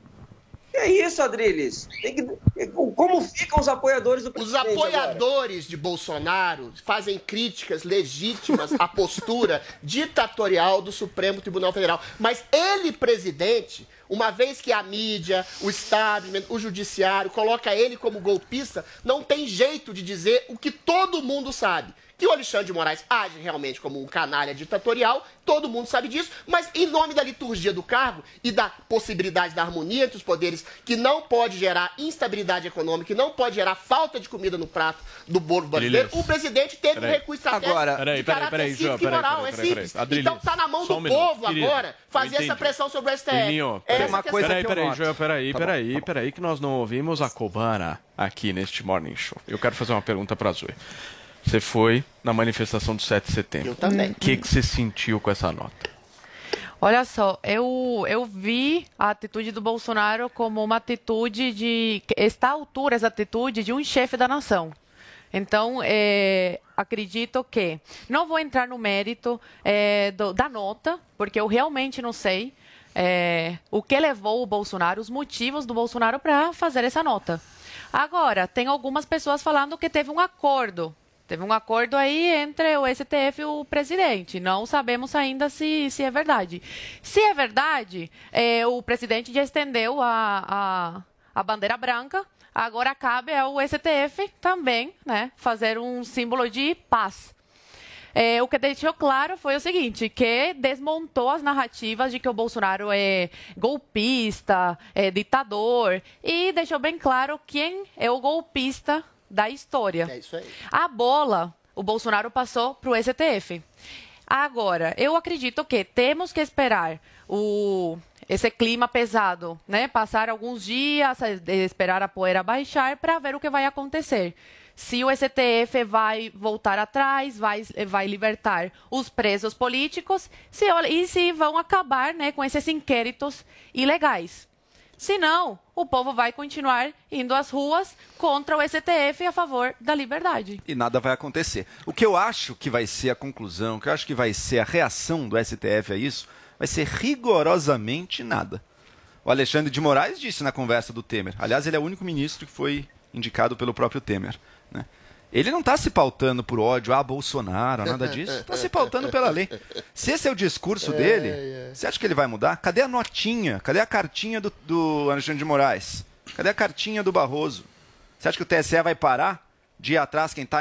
Que é isso, Adriles? Tem que... Como ficam os apoiadores do Os presidente agora? apoiadores de Bolsonaro fazem críticas legítimas à postura ditatorial do Supremo Tribunal Federal. Mas ele, presidente, uma vez que a mídia, o establishment, o judiciário coloca ele como golpista, não tem jeito de dizer o que todo mundo sabe. Que o Alexandre de Moraes age realmente como um canalha ditatorial, todo mundo sabe disso, mas em nome da liturgia do cargo e da possibilidade da harmonia entre os poderes, que não pode gerar instabilidade econômica, que não pode gerar falta de comida no prato do bolo brasileiro, o presidente teve Peraí. um recurso estratégico Agora- Peraí, de peraí, caráter peraí, cívico João, e peraí, moral, peraí, é peraí, simples. peraí. Então tá na mão do um povo querido. agora fazer essa pressão sobre o STF. Drilinho, Essa peraí. é a questão. Peraí, que eu peraí. Joel, peraí, Tá bom, peraí, tá peraí, que nós não ouvimos a Cobana aqui neste Morning Show. Eu quero fazer uma pergunta pra Zoe. Você foi na manifestação do 7 de setembro. Eu também. O que, que você sentiu com essa nota? Olha só, eu, eu vi a atitude do Bolsonaro como uma atitude de. Está à altura essa atitude de um chefe da nação. Então, é, acredito que. Não vou entrar no mérito é, do- da nota, porque eu realmente não sei é, o que levou o Bolsonaro, os motivos do Bolsonaro para fazer essa nota. Agora, tem algumas pessoas falando que teve um acordo. Teve um acordo aí entre o STF e o presidente. Não sabemos ainda se, se é verdade. Se é verdade, é, o presidente já estendeu a, a, a bandeira branca. Agora cabe ao STF também né, fazer um símbolo de paz. É, o que deixou claro foi o seguinte, que desmontou as narrativas de que o Bolsonaro é golpista, é ditador, e deixou bem claro quem é o golpista da história. É isso aí. A bola, o Bolsonaro passou para o STF. Agora, eu acredito que temos que esperar o esse clima pesado, né? Passar alguns dias, eh, esperar a poeira baixar para ver o que vai acontecer. Se o STF vai voltar atrás, vai, vai libertar os presos políticos se, e se vão acabar né, com esses inquéritos ilegais. Se não, o povo vai continuar indo às ruas contra o STF a favor da liberdade. E nada vai acontecer. O que eu acho que vai ser a conclusão, o que eu acho que vai ser a reação do STF a isso, vai ser rigorosamente nada. O Alexandre de Moraes disse na conversa do Temer. Aliás, ele é o único ministro que foi indicado pelo próprio Temer. Né? Ele não está se pautando por ódio a Bolsonaro, nada disso. Está se pautando pela lei. Se esse é o discurso dele, você acha que ele vai mudar? Cadê a notinha? Cadê a cartinha do, do Alexandre de Moraes? Cadê a cartinha do Barroso? Você acha que o TSE vai parar de ir atrás quem está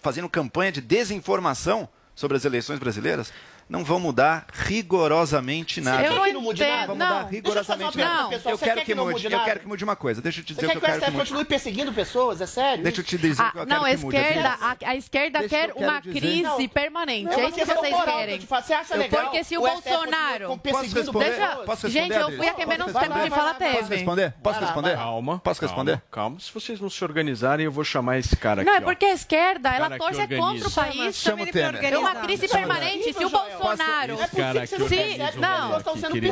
fazendo campanha de desinformação sobre as eleições brasileiras? Não vão mudar rigorosamente nada. Eu não que não mude nada? Vão mudar Não. rigorosamente Deixa eu fazer uma nada. pergunta, pessoal. Eu Você quero quer que que não mude. mude Eu quero que mude uma coisa. Deixa eu te Você dizer o quer que eu que o quero que STF mude. continue perseguindo pessoas? É sério? Deixa eu te dizer o Ah, que eu não, quero a que mude. esquerda, a, a esquerda Deixa eu quer uma dizer. crise Não. permanente. É É isso que vocês moral eu querem. Você acha Eu- legal Porque se o o Bolsonaro. Posso responder? Posso responder, Gente, eu fui a que Adriles? menos Posso tempo de responder? fala vai, Posso teve. responder? Posso responder? Calma. Posso responder? Calma. Se vocês não se organizarem, eu vou chamar esse cara Não, é aqui. porque a esquerda, ela torce contra o país. Chama o Temer. É uma crise o permanente. Se o Joel. Bolsonaro. Esse cara que Se, não,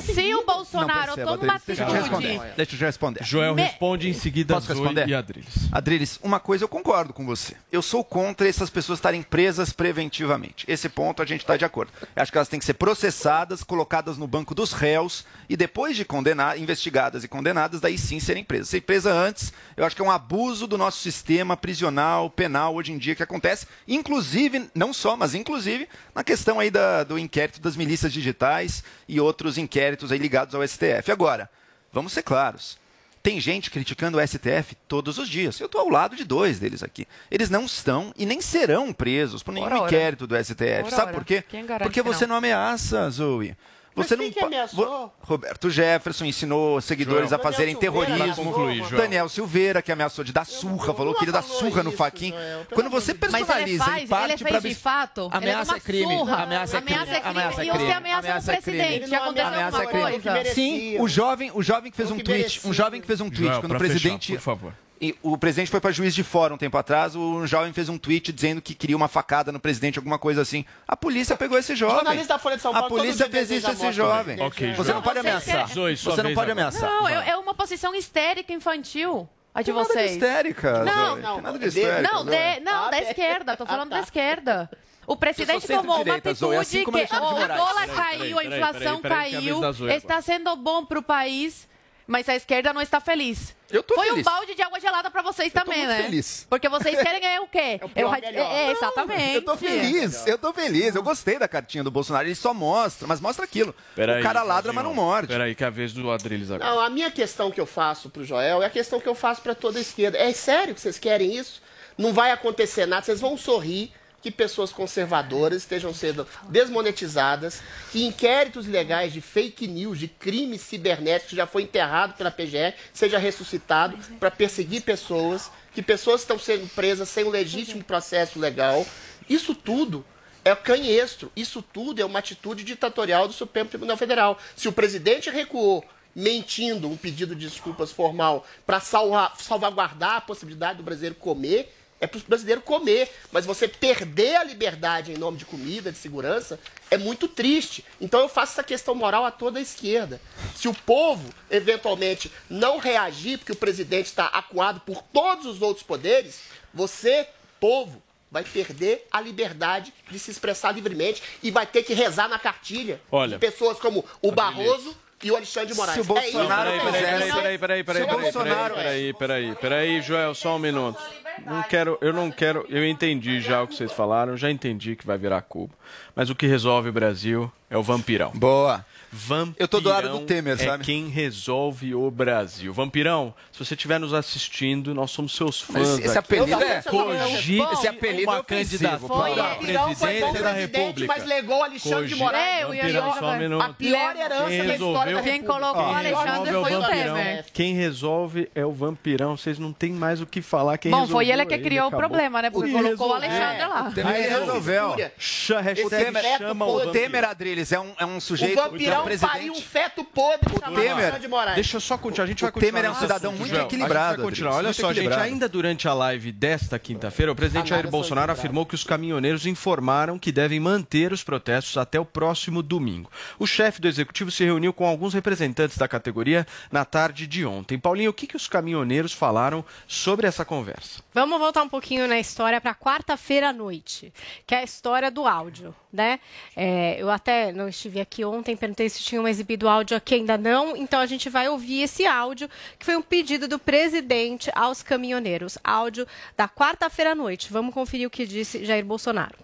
se o Bolsonaro Não toma percebo, uma atitude. responder. Deixa eu te responder. Joel Me- responde em seguida Posso Zoe responder? e Adriles. Adriles, uma coisa eu concordo com você. Eu sou contra essas pessoas estarem presas preventivamente. Esse ponto a gente está de acordo. Eu acho que elas têm que ser processadas, colocadas no banco dos réus e depois de condenar, investigadas e condenadas, daí sim serem presas. Ser presa antes, eu acho que é um abuso do nosso sistema prisional, penal hoje em dia que acontece, inclusive, não só, mas inclusive na questão aí da- do inquérito das milícias digitais e outros inquéritos aí ligados ao STF. Agora, vamos ser claros. Tem gente criticando o STF todos os dias. Eu estou ao lado de dois deles aqui. Eles não estão e nem serão presos por nenhum Ora, ora. inquérito do STF. Ora, Sabe por quê? Porque que você não? não ameaça, Zoe. Você quem não que ameaçou? Roberto Jefferson ensinou seguidores Joel. a fazerem Daniel terrorismo. ameaçou, Conclui, mano. Joel. Daniel Silveira, que ameaçou de dar surra, falou que ele dá surra no isso, Faquin. Joel, pelo Quando você Deus. Mas ele personaliza faz, ele parte fez pra de fato. Ameaça é crime. surra. Ameaça é crime. Ameaça é crime. Ameaça é E você crime. ameaça o é crime. presidente. Aconteceu Ameaça é alguma crime. coisa? Sim, o jovem, o jovem que fez O um tweet, um jovem que fez um tweet quando o presidente, por favor. E o presidente foi para juiz de fora um tempo atrás, o jovem fez um tweet dizendo que queria uma facada no presidente, alguma coisa assim. A polícia pegou esse jovem. Jornalista da Folha de São A Paulo, todo polícia fez isso a esse a morte jovem. dele. Ok, Você não pode Vocês ameaçar. Você não pode ameaçar. Não, é uma posição histérica infantil. A de Não tem nada de vocês. histérica. Não, não, Tem nada de de- histérica. Não, de- não, Ah, da é. esquerda, tô falando da esquerda. O presidente tomou uma atitude Zoe, assim que o dólar Peraí, caiu, peraí, a inflação peraí, peraí, que é a caiu, está sendo bom para o país, mas a esquerda não está feliz. Eu tô Foi feliz. um balde de água gelada para vocês tô também, muito né? feliz. Porque vocês querem ganhar o quê? o ra- melhor. é, é, exatamente. Eu tô feliz, eu tô feliz. Eu gostei da cartinha do Bolsonaro. Ele só mostra, mas mostra aquilo. o cara ladra, mas não morde. Peraí, que é a vez do Adriles agora. Não, a minha questão que eu faço pro Joel é a questão que eu faço para toda a esquerda. É sério que vocês querem isso? Não vai acontecer nada, vocês vão sorrir que pessoas conservadoras estejam sendo desmonetizadas, que inquéritos legais de fake news, de crimes cibernéticos já foi enterrado pela PGR, seja ressuscitado para perseguir pessoas, que pessoas estão sendo presas sem um legítimo processo legal. Isso tudo é canhestro. Isso tudo é uma atitude ditatorial do Supremo Tribunal Federal. Se o presidente recuou mentindo um pedido de desculpas formal para salvaguardar a possibilidade do brasileiro comer, é para o brasileiro comer. Mas você perder a liberdade em nome de comida, de segurança, é muito triste. Então eu faço essa questão moral a toda a esquerda. Se o povo, eventualmente, não reagir, porque o presidente está acuado por todos os outros poderes, você, povo, vai perder a liberdade de se expressar livremente e vai ter que rezar na cartilha Olha, de pessoas como o Barroso e o Alexandre de Moraes. Se o Bolsonaro é isso, Peraí, fizesse- peraí, peraí, peraí, peraí, Se o peraí, Bolsonaro- peraí, peraí, peraí, Joel, só um minuto. Não quero, eu não quero, eu entendi já o que vocês falaram, já entendi que vai virar Cuba. Mas o que resolve o Brasil é o vampirão. Boa. Vampirão Eu tô do lado do Temer, é sabe? quem resolve o Brasil. Vampirão, se você estiver nos assistindo, nós somos seus fãs. Esse, esse aqui. apelido é. Cogite Esse apelido é uma ofensivo, candidatura Paulo. à Vampirão foi bom presidência da presidente, República. mas legou o Alexandre de Moraes. Eu ia Vampirão, jogar- só um minuto. A pior herança Quem da história da resolveu- Quem República. colocou o Quem Alexandre resolve é o foi o vampirão. Temer. Quem resolve é o vampirão. Vocês não tem mais o que falar. Quem Bom, foi resolveu ele que é criou o acabou. problema, né? Porque Quem colocou o resolveu? Alexandre lá. Temer Aí resolveu. Esse hashtag feto chama o O Temer Adriles é um, é um O sujeito vampirão que é pariu um presidente. feto podre chamado Temer- de Moraes. Deixa eu só continuar. A gente vai O continuar. Temer é um cidadão assunto, muito Joel. equilibrado, vai continuar. Olha só, gente, ainda durante a live desta quinta-feira, o presidente Jair Bolsonaro afirmou que os caminhoneiros informaram que devem manter os protestos até o próximo domingo. O chefe do executivo se reuniu com alguns representantes da categoria na tarde de ontem. Paulinho, o que, que os caminhoneiros falaram sobre essa conversa? Vamos voltar um pouquinho na história para quarta-feira à noite, que é a história do áudio, né? É, eu até não estive aqui ontem, perguntei se tinham exibido áudio aqui, ainda não. Então a gente vai ouvir esse áudio, que foi um pedido do presidente aos caminhoneiros. Áudio da quarta-feira à noite. Vamos conferir o que disse Jair Bolsonaro.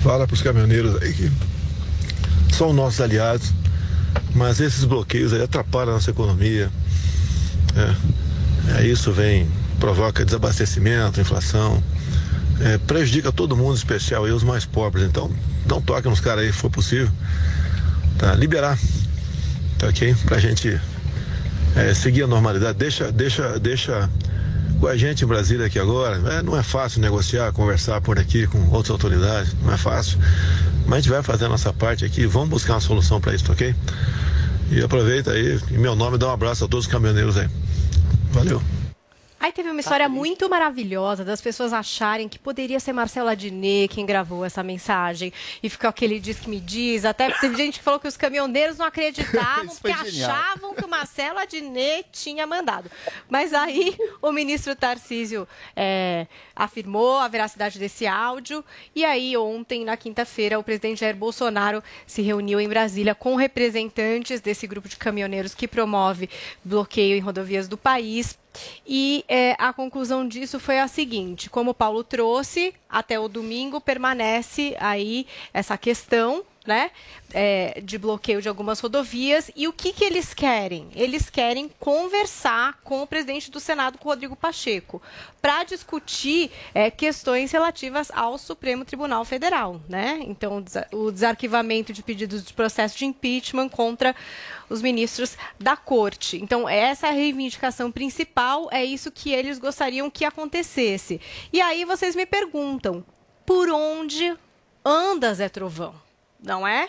Fala para os caminhoneiros aí que são nossos aliados, mas esses bloqueios aí atrapalham a nossa economia. É, é, isso vem, provoca desabastecimento, inflação. É, prejudica todo mundo, especial aí os mais pobres. Então, dá um toque nos caras aí, se for possível. Tá? Liberar. Tá ok? Pra gente é, seguir a normalidade. Deixa, deixa, deixa com a gente em Brasília aqui agora. É, não é fácil negociar, conversar por aqui com outras autoridades, não é fácil. Mas a gente vai fazer a nossa parte aqui, vamos buscar uma solução para isso, tá ok? E aproveita aí, em meu nome, dá um abraço a todos os caminhoneiros aí. Valeu. Aí teve uma história muito maravilhosa das pessoas acharem que poderia ser Marcelo Adnet quem gravou essa mensagem. E ficou aquele diz que me diz. Até teve gente que falou que os caminhoneiros não acreditavam porque genial. achavam que o Marcelo Adnet tinha mandado. Mas aí o ministro Tarcísio é, afirmou a veracidade desse áudio. E aí ontem, na quinta-feira, o presidente Jair Bolsonaro se reuniu em Brasília com representantes desse grupo de caminhoneiros que promove bloqueio em rodovias do país. E é, a conclusão disso foi a seguinte: como o Paulo trouxe, até o domingo permanece aí essa questão. Né, é, de bloqueio de algumas rodovias. E o que, que eles querem? Eles querem conversar com o presidente do Senado, com o Rodrigo Pacheco, para discutir é, questões relativas ao Supremo Tribunal Federal. Né? Então, o desa- o desarquivamento de pedidos de processo de impeachment contra os ministros da corte. Então, essa é a reivindicação principal, é isso que eles gostariam que acontecesse. E aí vocês me perguntam, por onde anda Zé Trovão? Não é?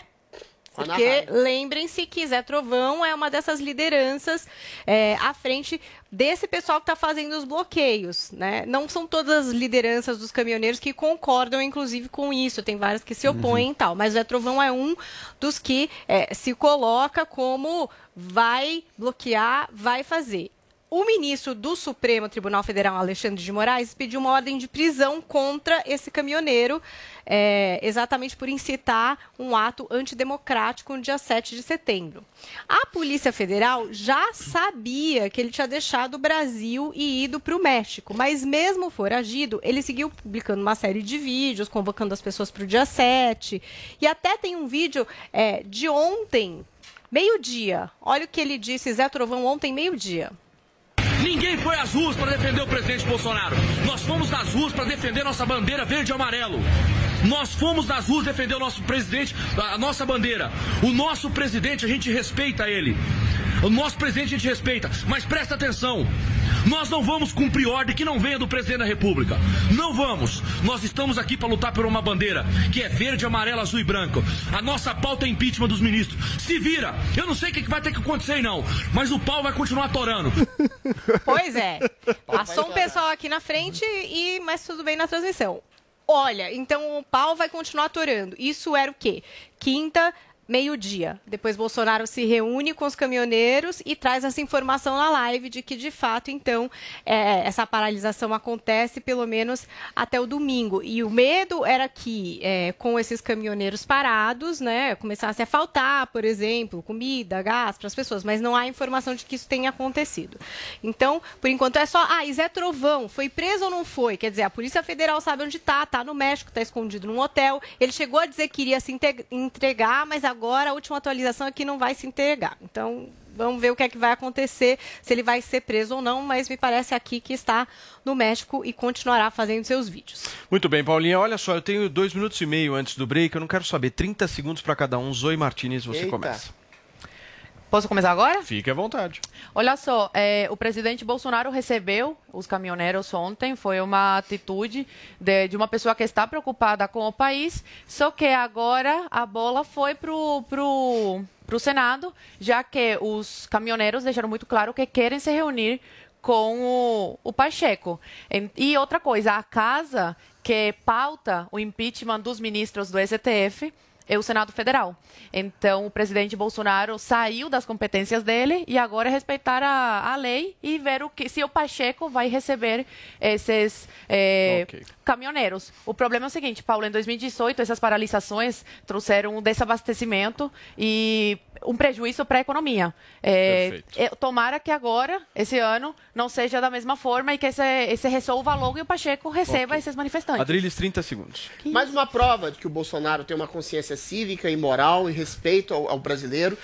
Porque lembrem-se que Zé Trovão é uma dessas lideranças é, à frente desse pessoal que está fazendo os bloqueios. Né? Não são todas as lideranças dos caminhoneiros que concordam, inclusive, com isso. Tem várias que se opõem e tal. Mas Zé Trovão é um dos que é, se coloca como vai bloquear, vai fazer. O ministro do Supremo Tribunal Federal, Alexandre de Moraes, pediu uma ordem de prisão contra esse caminhoneiro, é, exatamente por incitar um ato antidemocrático no dia 7 de setembro. A Polícia Federal já sabia que ele tinha deixado o Brasil e ido para o México, mas mesmo foragido, ele seguiu publicando uma série de vídeos, convocando as pessoas para o dia 7. E até tem um vídeo é, de ontem, meio-dia. Olha o que ele disse, Zé Trovão, ontem, meio-dia. Ninguém foi às ruas para defender o presidente Bolsonaro. Nós fomos nas ruas para defender nossa bandeira verde e amarelo. Nós fomos nas ruas defender o nosso presidente, a nossa bandeira. O nosso presidente, a gente respeita ele. O nosso presidente a gente respeita. Mas presta atenção. Nós não vamos cumprir ordem que não venha do presidente da República. Não vamos. Nós estamos aqui para lutar por uma bandeira que é verde, amarelo, azul e branco. A nossa pauta é impeachment dos ministros. Se vira. Eu não sei o que vai ter que acontecer, aí, não. Mas o pau vai continuar atorando. Pois é. Passou um pessoal aqui na frente, e mas tudo bem na transmissão. Olha, então o pau vai continuar atorando. Isso era o quê? Quinta, meio-dia. Depois Bolsonaro se reúne com os caminhoneiros e traz essa informação na live de que, de fato, então, é, essa paralisação acontece pelo menos até o domingo. E o medo era que, é, com esses caminhoneiros parados, né, começasse a faltar, por exemplo, comida, gás para as pessoas, mas não há informação de que isso tenha acontecido. Então, por enquanto é só, ah, e Zé Trovão, foi preso ou não foi? Quer dizer, a Polícia Federal sabe onde está, está no México, está escondido num hotel. Ele chegou a dizer que iria se entregar, mas agora a última atualização é que não vai se entregar. Então, vamos ver o que é que vai acontecer, se ele vai ser preso ou não, mas me parece aqui que está no México e continuará fazendo seus vídeos. Muito bem, Paulinha. Olha só, eu tenho dois minutos e meio antes do break. Eu não quero saber. 30 segundos para cada um. Zoe Martinez, você Eita. começa. Posso começar agora? Fique à vontade. Olha só, é, o presidente Bolsonaro recebeu os caminhoneiros ontem. Foi uma atitude de, de uma pessoa que está preocupada com o país. Só que agora a bola foi pro, pro, pro Senado, já que os caminhoneiros deixaram muito claro que querem se reunir com o, o Pacheco. E outra coisa, a casa que pauta o impeachment dos ministros do STF é o Senado Federal. Então, o presidente Bolsonaro saiu das competências dele e agora é respeitar a, a lei e ver o que, se o Pacheco vai receber esses eh, caminhoneiros. O problema é o seguinte, Paulo, em 2018, essas paralisações trouxeram um desabastecimento e um prejuízo para a economia. Eh, eh, tomara que agora, esse ano, não seja da mesma forma e que esse, esse resolva logo e o Pacheco receba esses manifestantes. Adriles, 30 segundos. Mais uma prova de que o Bolsonaro tem uma consciência cívica e moral e respeito ao, ao brasileiro.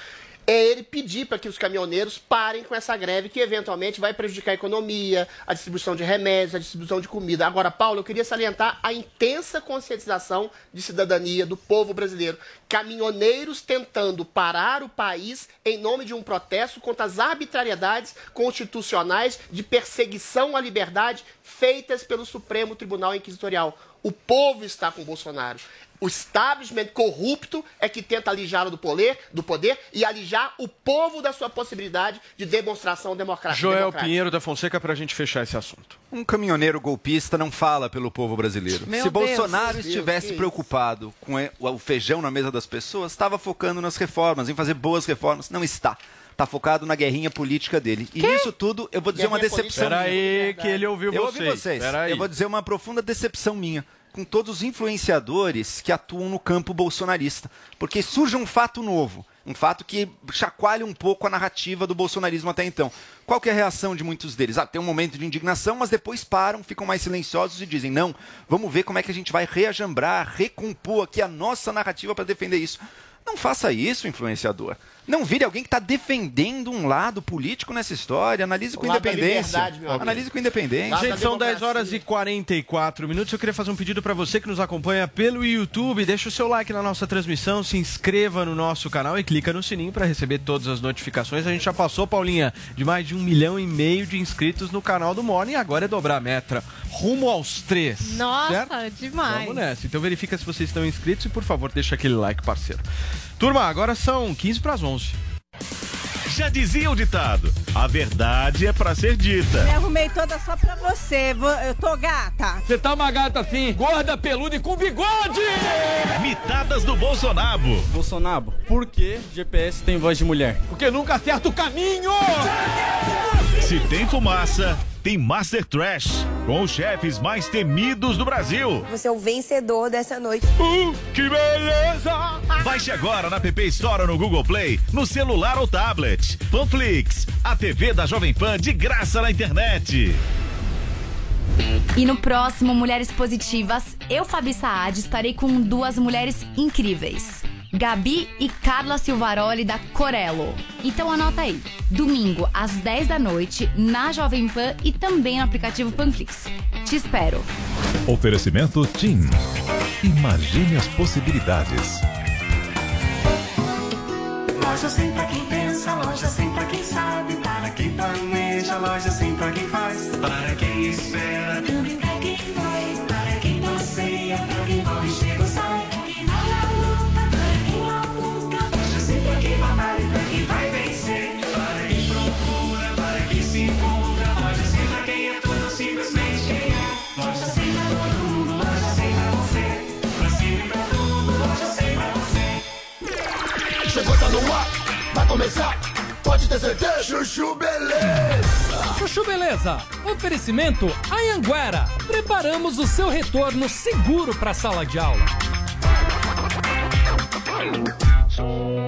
é ele pedir para que os caminhoneiros parem com essa greve que eventualmente vai prejudicar a economia, a distribuição de remédios, a distribuição de comida. Agora, Paulo, eu queria salientar a intensa conscientização de cidadania do povo brasileiro. Caminhoneiros tentando parar o país em nome de um protesto contra as arbitrariedades constitucionais de perseguição à liberdade feitas pelo Supremo Tribunal Inquisitorial. O povo está com Bolsonaro. O establishment corrupto é que tenta alijá-lo do poder, do poder e alijar o povo da sua possibilidade de demonstração democrática. Joel democrática. Pinheiro da Fonseca para a gente fechar esse assunto. Um caminhoneiro golpista não fala pelo povo brasileiro. Meu Se Deus. Bolsonaro Deus, estivesse que isso. preocupado com o feijão na mesa das pessoas, estava focando nas reformas, em fazer boas reformas. Não está. Está focado na guerrinha política dele. E nisso tudo, eu vou dizer uma Guerrinha decepção. política? minha. Peraí, que ele ouviu Eu ouvi vocês. vocês. Peraí. Eu vou dizer uma profunda decepção minha com todos os influenciadores que atuam no campo bolsonarista. Porque surge um fato novo. Um fato que chacoalha um pouco a narrativa do bolsonarismo até então. Qual é a reação de muitos deles? Ah, tem um momento de indignação, mas depois param, ficam mais silenciosos e dizem: não, vamos ver como é que a gente vai reajambrar, recompor aqui a nossa narrativa para defender isso. Não faça isso, influenciador. Não vire alguém que está defendendo um lado político nessa história. Analise com O independência. liberdade, meu amigo. Analise com independência. Gente, são 10 horas e 44 minutos. Eu queria fazer um pedido para você que nos acompanha pelo YouTube. Deixa o seu like na nossa transmissão, se inscreva no nosso canal e clica no sininho para receber todas as notificações. A gente já passou, Paulinha, de mais de um milhão e meio de inscritos no canal do Morning. Agora é dobrar a meta. Rumo aos três. Nossa, certo? demais. Vamos nessa. Então verifica se vocês estão inscritos e, por favor, deixa aquele like, parceiro. Turma, agora são 15 para as 11. Já dizia o ditado: a verdade é pra ser dita. Me arrumei toda só pra você. Eu tô gata. Você tá uma gata assim, gorda, peluda e com bigode! Mitadas do Bolsonaro. Bolsonaro, por que GPS tem voz de mulher? Porque nunca acerta o caminho! Se tem fumaça, tem Master Trash. Com os chefes mais temidos do Brasil. Você é o vencedor dessa noite. Uh, que beleza! Baixe agora na PP Store ou no Google Play, no celular ou tablet. Panflix, a TV da Jovem Pan de graça na internet. E no próximo Mulheres Positivas, eu, Fabi Saad, estarei com duas mulheres incríveis. Gabi e Carla Silvaroli da Corello. Então anota aí. Domingo, às 10 da noite, na Jovem Pan e também no aplicativo Panflix. Te espero. Oferecimento TIM. Imagine as possibilidades. Loja sem pra quem pensa, loja sem pra quem sabe, para quem planeja, loja sem pra quem faz, para quem espera, começar, pode ter certeza. Chuchu Beleza. Chuchu Beleza, oferecimento Anhanguera. Preparamos o seu retorno seguro para a sala de aula.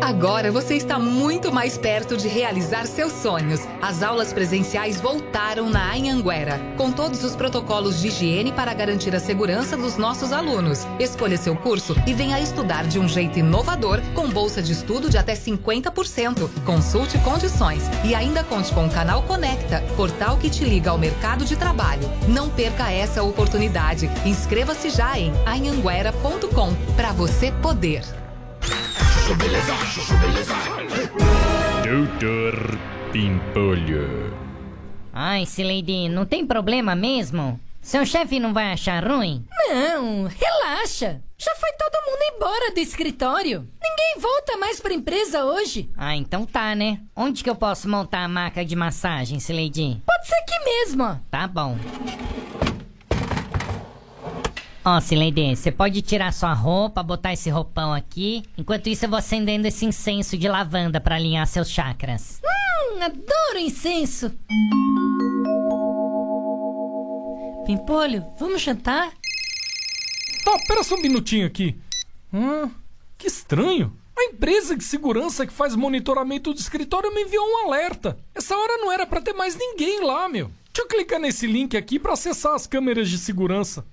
Agora você está muito mais perto de realizar seus sonhos. As aulas presenciais voltaram na Anhanguera, com todos os protocolos de higiene para garantir a segurança dos nossos alunos. Escolha seu curso e venha estudar de um jeito inovador, com bolsa de estudo de até 50%. Consulte condições e ainda conte com o canal Conecta, portal que te liga ao mercado de trabalho. Não perca essa oportunidade. Inscreva-se já em anhanguera.com para você poder. Doutor Pimpolho. Ai, Sileide, não tem problema mesmo? Seu chefe não vai achar ruim? Não, relaxa. Já foi todo mundo embora do escritório. Ninguém volta mais pra empresa hoje. Ah, então tá, né? Onde que eu posso montar a maca de massagem, Sileide? Pode ser aqui mesmo. ó. Tá bom. Ó, Sileide, você pode tirar sua roupa, botar esse roupão aqui. Enquanto isso, eu vou acendendo esse incenso de lavanda pra alinhar seus chakras. Hum, adoro incenso. Pimpolho, vamos jantar? Tá, pera só um minutinho aqui. Hum, que estranho. A empresa de segurança que faz monitoramento do escritório me enviou um alerta. Essa hora não era pra ter mais ninguém lá, meu. Deixa eu clicar nesse link aqui pra acessar as câmeras de segurança.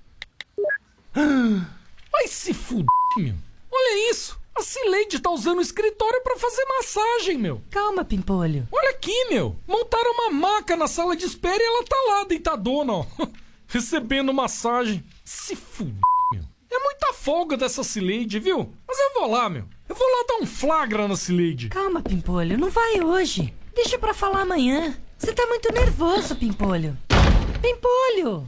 Vai se fuder, meu. Olha isso. A Cileide tá usando o escritório pra fazer massagem, meu. Calma, Pimpolho. Olha aqui, meu. Montaram uma maca na sala de espera e ela tá lá, deitadona, ó. Recebendo massagem. Se fuder, meu. É muita folga dessa Cileide, viu? Mas eu vou lá, meu. Eu vou lá dar um flagra na Cileide. Calma, Pimpolho. Não vai hoje. Deixa pra falar amanhã. Você tá muito nervoso, Pimpolho. Pimpolho!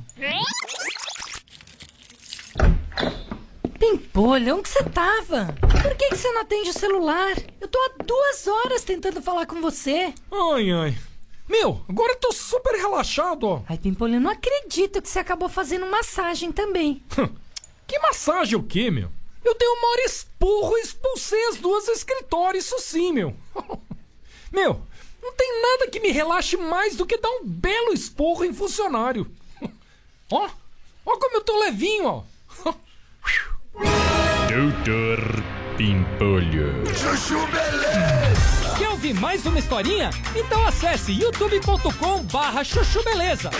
Pimpolho, onde você tava? Por que, que você não atende o celular? Eu tô há duas horas tentando falar com você. Ai, ai. Meu, agora eu tô super relaxado, ó. Ai, Pimpolho, eu não acredito que você acabou fazendo massagem também. que massagem o quê, meu? Eu dei o maior esporro e expulsei as duas do escritório, isso sim, meu. meu, não tem nada que me relaxe mais do que dar um belo esporro em funcionário. ó, ó como eu tô levinho, ó. Doutor Pimpolho. Chuchu Beleza! Quer ouvir mais uma historinha? Então acesse youtube.com barra chuchu beleza.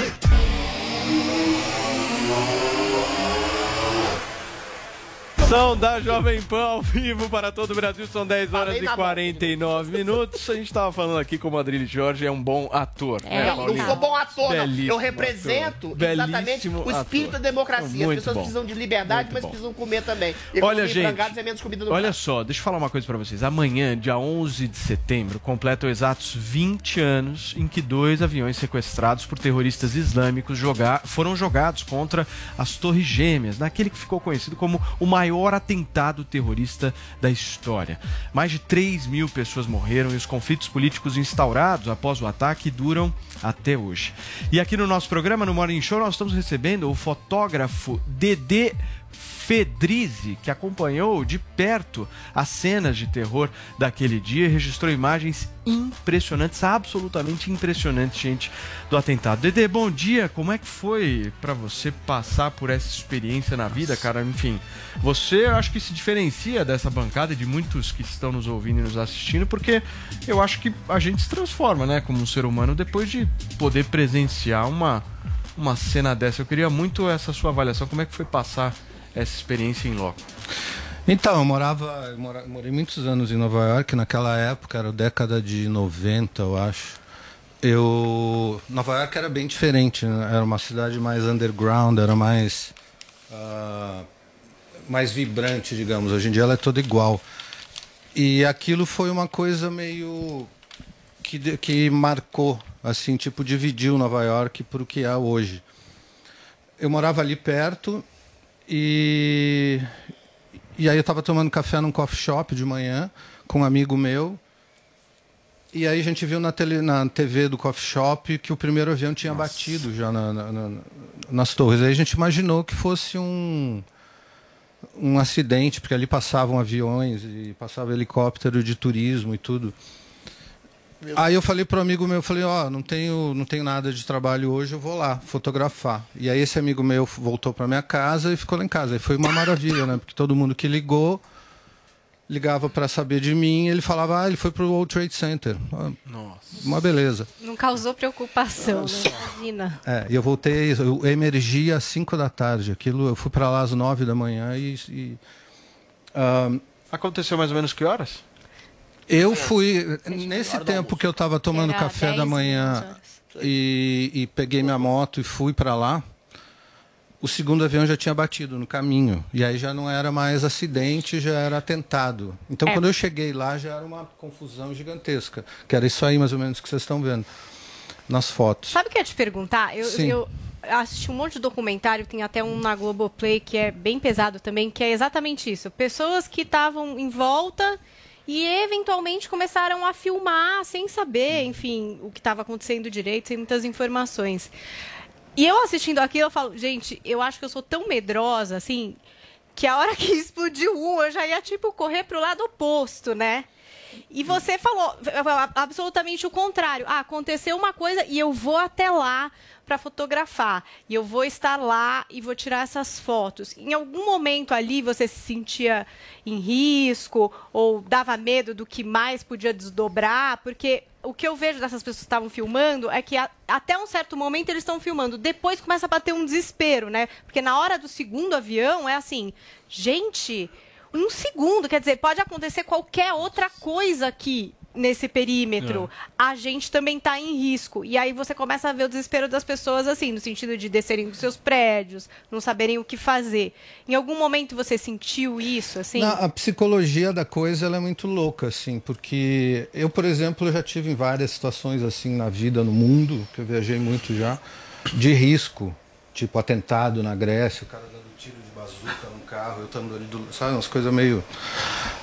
São da Jovem Pan ao vivo para todo o Brasil, são 10 horas Falei e na 49 minutos. A gente estava falando aqui como o Adrilho Jorge é um bom ator. É, né, não, sou bom ator. Belíssimo Eu represento ator. exatamente Belíssimo o espírito ator. da democracia. Muito As pessoas bom. precisam de liberdade, Muito mas bom. precisam comer também. E Olha, gente, é menos comida no olha só, deixa eu falar uma coisa pra vocês. Amanhã, dia 11 de setembro, completam exatos 20 anos em que dois aviões sequestrados por terroristas islâmicos jogar, foram jogados contra as Torres Gêmeas, naquele que ficou conhecido como o maior atentado terrorista da história. Mais de 3 mil pessoas morreram e os conflitos políticos instaurados após o ataque duram até hoje. E aqui no nosso programa, no Morning Show, nós estamos recebendo o fotógrafo Dedê Fedrizi, que acompanhou de perto as cenas de terror daquele dia e registrou imagens impressionantes, absolutamente impressionantes, gente, do atentado. Dedê, bom dia. Como é que foi pra você passar por essa experiência na vida, cara? Enfim, você eu acho que se diferencia dessa bancada e de muitos que estão nos ouvindo e nos assistindo, porque eu acho que a gente se transforma, né, como um ser humano depois de poder presenciar uma uma cena dessa. Eu queria muito essa sua avaliação, como é que foi passar essa experiência em loco? Então, eu morava, eu morei muitos anos em Nova York, naquela época, era década de 90, eu acho. Eu, Nova York era bem diferente, né? era uma cidade mais underground, era mais ah, mais vibrante, digamos. Hoje em dia ela é toda igual. E aquilo foi uma coisa meio que, que marcou, assim, tipo, dividiu Nova York para o que é hoje. Eu morava ali perto e, e aí eu estava tomando café num coffee shop de manhã com um amigo meu. E aí a gente viu na, tele, na TV do coffee shop que o primeiro avião tinha batido já na- na- na- nas torres. Aí a gente imaginou que fosse um, um acidente, porque ali passavam aviões e passava helicóptero de turismo e tudo. Aí eu falei pro amigo meu, eu falei, ó, não tenho, não tenho nada de trabalho hoje, eu vou lá fotografar. E aí esse amigo meu voltou para minha casa e ficou lá em casa. E foi uma maravilha, né? Porque todo mundo que ligou ligava para saber de mim, ele falava, ah, ele foi pro World Trade Center. Ah, Nossa. Uma beleza. Não causou preocupação, né? Imagina. É, e eu voltei, eu emergi às 5 da tarde. Aquilo, eu fui para lá às 9 da manhã e. e, ah, Aconteceu mais ou menos que horas? Eu fui. Nesse tempo que eu estava tomando Era café 10, da manhã e, e peguei minha moto e fui para lá, o segundo avião já tinha batido no caminho. E aí já não era mais acidente, já era atentado. Então É. quando eu cheguei lá já era uma confusão gigantesca. Que era isso aí mais ou menos que vocês estão vendo nas fotos. Sabe o que eu ia te perguntar? Eu, Sim. eu assisti um monte de documentário, tem até um na Globoplay que é bem pesado também, que é exatamente isso. Pessoas que estavam em volta e eventualmente começaram a filmar sem saber, enfim, o que estava acontecendo direito, sem muitas informações. E eu assistindo aquilo, eu falo, gente, eu acho que eu sou tão medrosa, assim, que a hora que explodiu um, eu já ia, tipo, correr pro lado oposto, né? E você falou absolutamente o contrário. Ah, aconteceu uma coisa e eu vou até lá para fotografar. E eu vou estar lá e vou tirar essas fotos. Em algum momento ali você se sentia em risco ou dava medo do que mais podia desdobrar? Porque o que eu vejo dessas pessoas que estavam filmando é que a- até um certo momento eles estão filmando. Depois começa a bater um desespero, né? Porque na hora do segundo avião é assim, gente, um segundo. Quer dizer, pode acontecer qualquer outra coisa aqui nesse perímetro. A gente também está em risco. E aí você começa a ver o desespero das pessoas, assim, no sentido de descerem dos seus prédios, não saberem o que fazer. Em algum momento você sentiu isso, assim? Não, a psicologia da coisa ela é muito louca, assim, porque eu, por exemplo, já tive em várias situações assim na vida, no mundo, que eu viajei muito já, de risco, tipo atentado na Grécia, o cara bazuca no carro, eu estando ali do, sabe, umas coisas meio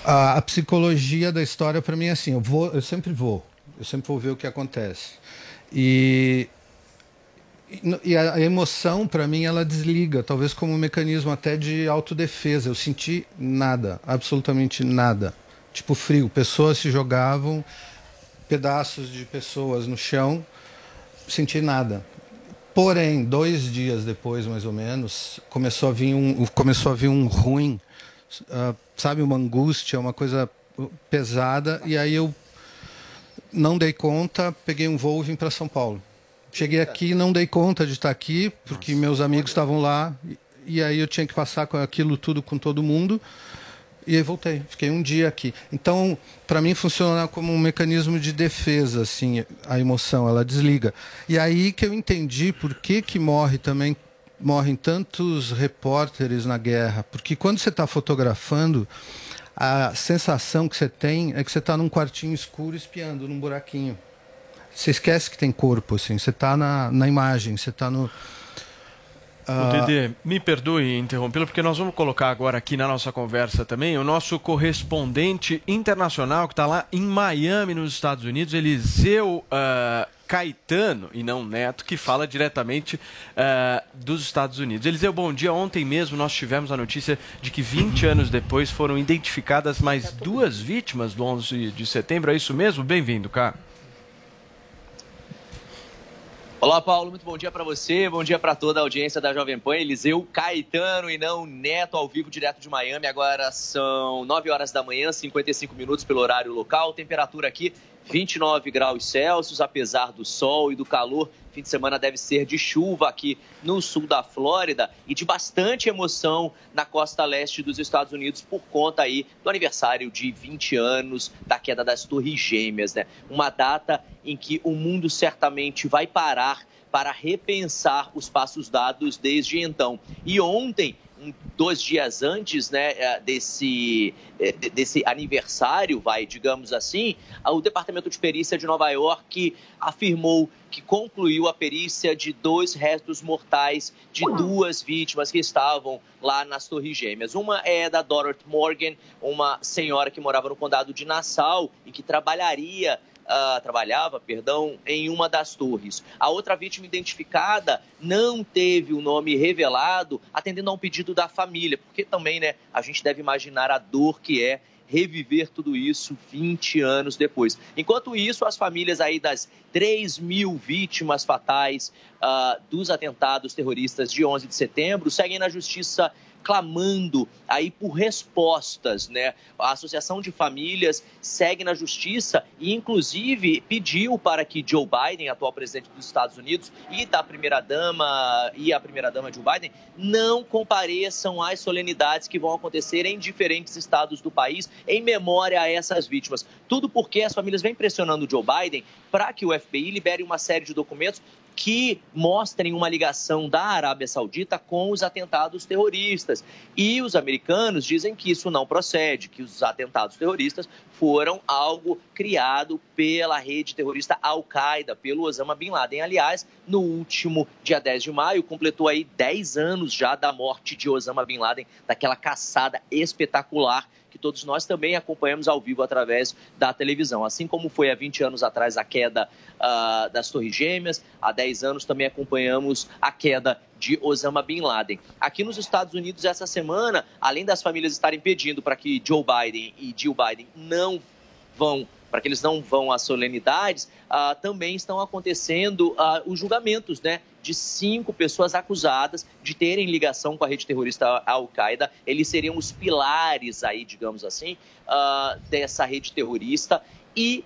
a, a psicologia da história para mim é assim, eu vou, eu sempre vou, eu sempre vou ver o que acontece. E e- a, a emoção para mim ela desliga, talvez como um mecanismo até de autodefesa. Eu senti nada, absolutamente nada. Tipo frio, pessoas se jogavam, pedaços de pessoas no chão, senti nada. Porém, dois dias depois, mais ou menos, começou a vir um, começou a vir um ruim, ah, sabe, uma angústia, uma coisa pesada. E aí eu não dei conta, peguei um voo e vim para São Paulo. Cheguei aqui, não dei conta de estar aqui, porque meus amigos estavam lá. E, e aí eu tinha que passar com aquilo tudo com todo mundo. E aí voltei, fiquei um dia aqui. Então, para mim funciona como um mecanismo de defesa, assim, a emoção, ela desliga. E aí que eu entendi por que que morre também morrem tantos repórteres na guerra, porque quando você está fotografando, a sensação que você tem é que você está num quartinho escuro espiando num buraquinho. Você esquece que tem corpo, assim. Você está na, na imagem, você está no. O Dedê, me perdoe interrompê-lo, porque nós vamos colocar agora aqui na nossa conversa também o nosso correspondente internacional que está lá em Miami, nos Estados Unidos, Eliseu ah, Caetano, e não Neto, que fala diretamente ah, dos Estados Unidos. Eliseu, bom dia. Ontem mesmo nós tivemos a notícia de que 20 anos depois foram identificadas mais duas vítimas do 11 de setembro. É isso mesmo? Bem-vindo, cara. Olá, Paulo, muito bom dia para você, bom dia para toda a audiência da Jovem Pan. Eliseu Caetano e não Neto ao vivo direto de Miami. Agora são 9 horas da manhã, 55 minutos pelo horário local. Temperatura aqui 29 graus Celsius, apesar do sol e do calor. Fim de semana deve ser de chuva aqui no sul da Flórida e de bastante emoção na costa leste dos Estados Unidos por conta aí do aniversário de 20 anos da queda das Torres Gêmeas, né? Uma data em que o mundo certamente vai parar para repensar os passos dados desde então. E ontem, dois dias antes né, eh, desse, de- desse aniversário, vai, digamos assim, o Departamento de Perícia de Nova York afirmou que concluiu a perícia de dois restos mortais de duas vítimas que estavam lá nas Torres Gêmeas. Uma é da Dorothy Morgan, uma senhora que morava no condado de Nassau e que trabalharia ah, trabalhava, perdão, em uma das torres. A outra vítima identificada não teve o nome revelado, atendendo a um pedido da família, porque também, né, a gente deve imaginar a dor que é reviver tudo isso 20 anos depois. Enquanto isso, as famílias aí das 3 mil vítimas fatais ah, dos atentados terroristas de 11 de setembro seguem na justiça clamando aí por respostas, né? A Associação de Famílias segue na justiça e inclusive pediu para que Joe Biden, atual presidente dos Estados Unidos, e da primeira-dama e a primeira-dama Joe Biden não compareçam às solenidades que vão acontecer em diferentes estados do país em memória a essas vítimas. Tudo porque as famílias vêm pressionando Joe Biden para que o FBI libere uma série de documentos que mostrem uma ligação da Arábia Saudita com os atentados terroristas. E os americanos dizem que isso não procede, que os atentados terroristas foram algo criado pela rede terrorista Al-Qaeda, pelo Osama Bin Laden. Aliás, no último dia 10 de maio, completou aí 10 anos já da morte de Osama Bin Laden, daquela caçada espetacular todos nós também acompanhamos ao vivo através da televisão. Assim como foi há 20 anos atrás a queda ah, das Torres Gêmeas, há 10 anos também acompanhamos a queda de Osama Bin Laden. Aqui nos Estados Unidos, essa semana, além das famílias estarem pedindo para que Joe Biden e Jill Biden não vão para que eles não vão às solenidades, ah, também estão acontecendo ah, os julgamentos, né? De cinco pessoas acusadas de terem ligação com a rede terrorista Al-Qaeda. Eles seriam os pilares aí, digamos assim, ah, dessa rede terrorista. E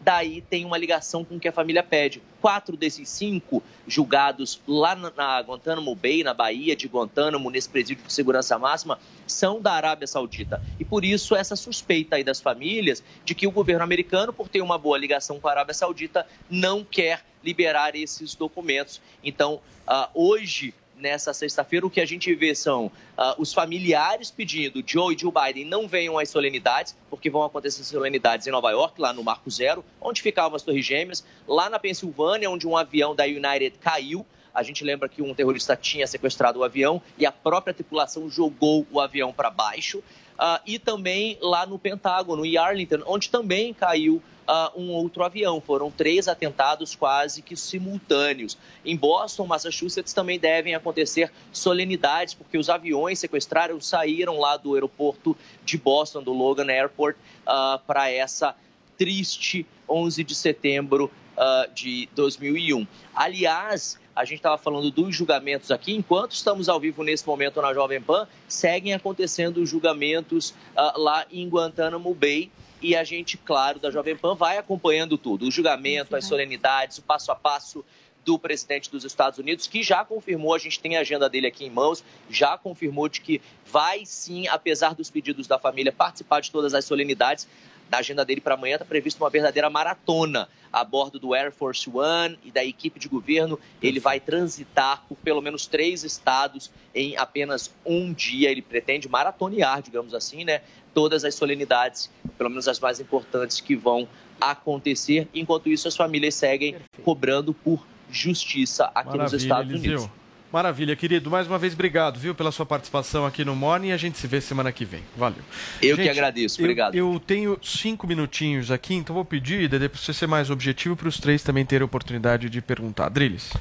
daí tem uma ligação com o que a família pede. Quatro desses cinco julgados lá na, na Guantánamo Bay, na Bahia de Guantánamo, nesse presídio de segurança máxima, são da Arábia Saudita. E por isso essa suspeita aí das famílias de que o governo americano, por ter uma boa ligação com a Arábia Saudita, não quer liberar esses documentos. Então, ah, hoje nessa sexta-feira, o que a gente vê são ah, os familiares pedindo Joe e Joe Biden não venham às solenidades, porque vão acontecer solenidades em Nova York, lá no Marco Zero, onde ficavam as Torres Gêmeas, lá na Pensilvânia, onde um avião da United caiu. A gente lembra que um terrorista tinha sequestrado o avião e a própria tripulação jogou o avião para baixo. Ah, e também lá no Pentágono, em Arlington, onde também caiu ah, um outro avião. Foram três atentados quase que simultâneos. Em Boston, Massachusetts, também devem acontecer solenidades, porque os aviões sequestraram saíram lá do aeroporto de Boston, do Logan Airport, ah, para essa triste 11 de setembro ah, de 2001. Aliás, a gente estava falando dos julgamentos aqui, enquanto estamos ao vivo nesse momento na Jovem Pan, seguem acontecendo os julgamentos ah, lá em Guantánamo Bay. E a gente, claro, da Jovem Pan vai acompanhando tudo: o julgamento, as solenidades, o passo a passo do presidente dos Estados Unidos, que já confirmou, a gente tem a agenda dele aqui em mãos, já confirmou de que vai sim, apesar dos pedidos da família, participar de todas as solenidades. Na agenda dele para amanhã está prevista uma verdadeira maratona a bordo do Air Force One e da equipe de governo. Ele vai transitar por pelo menos três estados em apenas um dia. Ele pretende maratonear, digamos assim, né? Todas as solenidades, pelo menos as mais importantes, que vão acontecer. Enquanto isso, as famílias seguem cobrando por justiça aqui nos Estados Eliseu. Unidos. Maravilha, querido. Mais uma vez, obrigado, viu, pela sua participação aqui no Morning. A gente se vê semana que vem. Valeu. Eu que agradeço. eu- Obrigado. Eu, tenho cinco minutinhos aqui, então vou pedir, Dedê, para você ser mais objetivo, para os três também terem a oportunidade de perguntar. Drilis.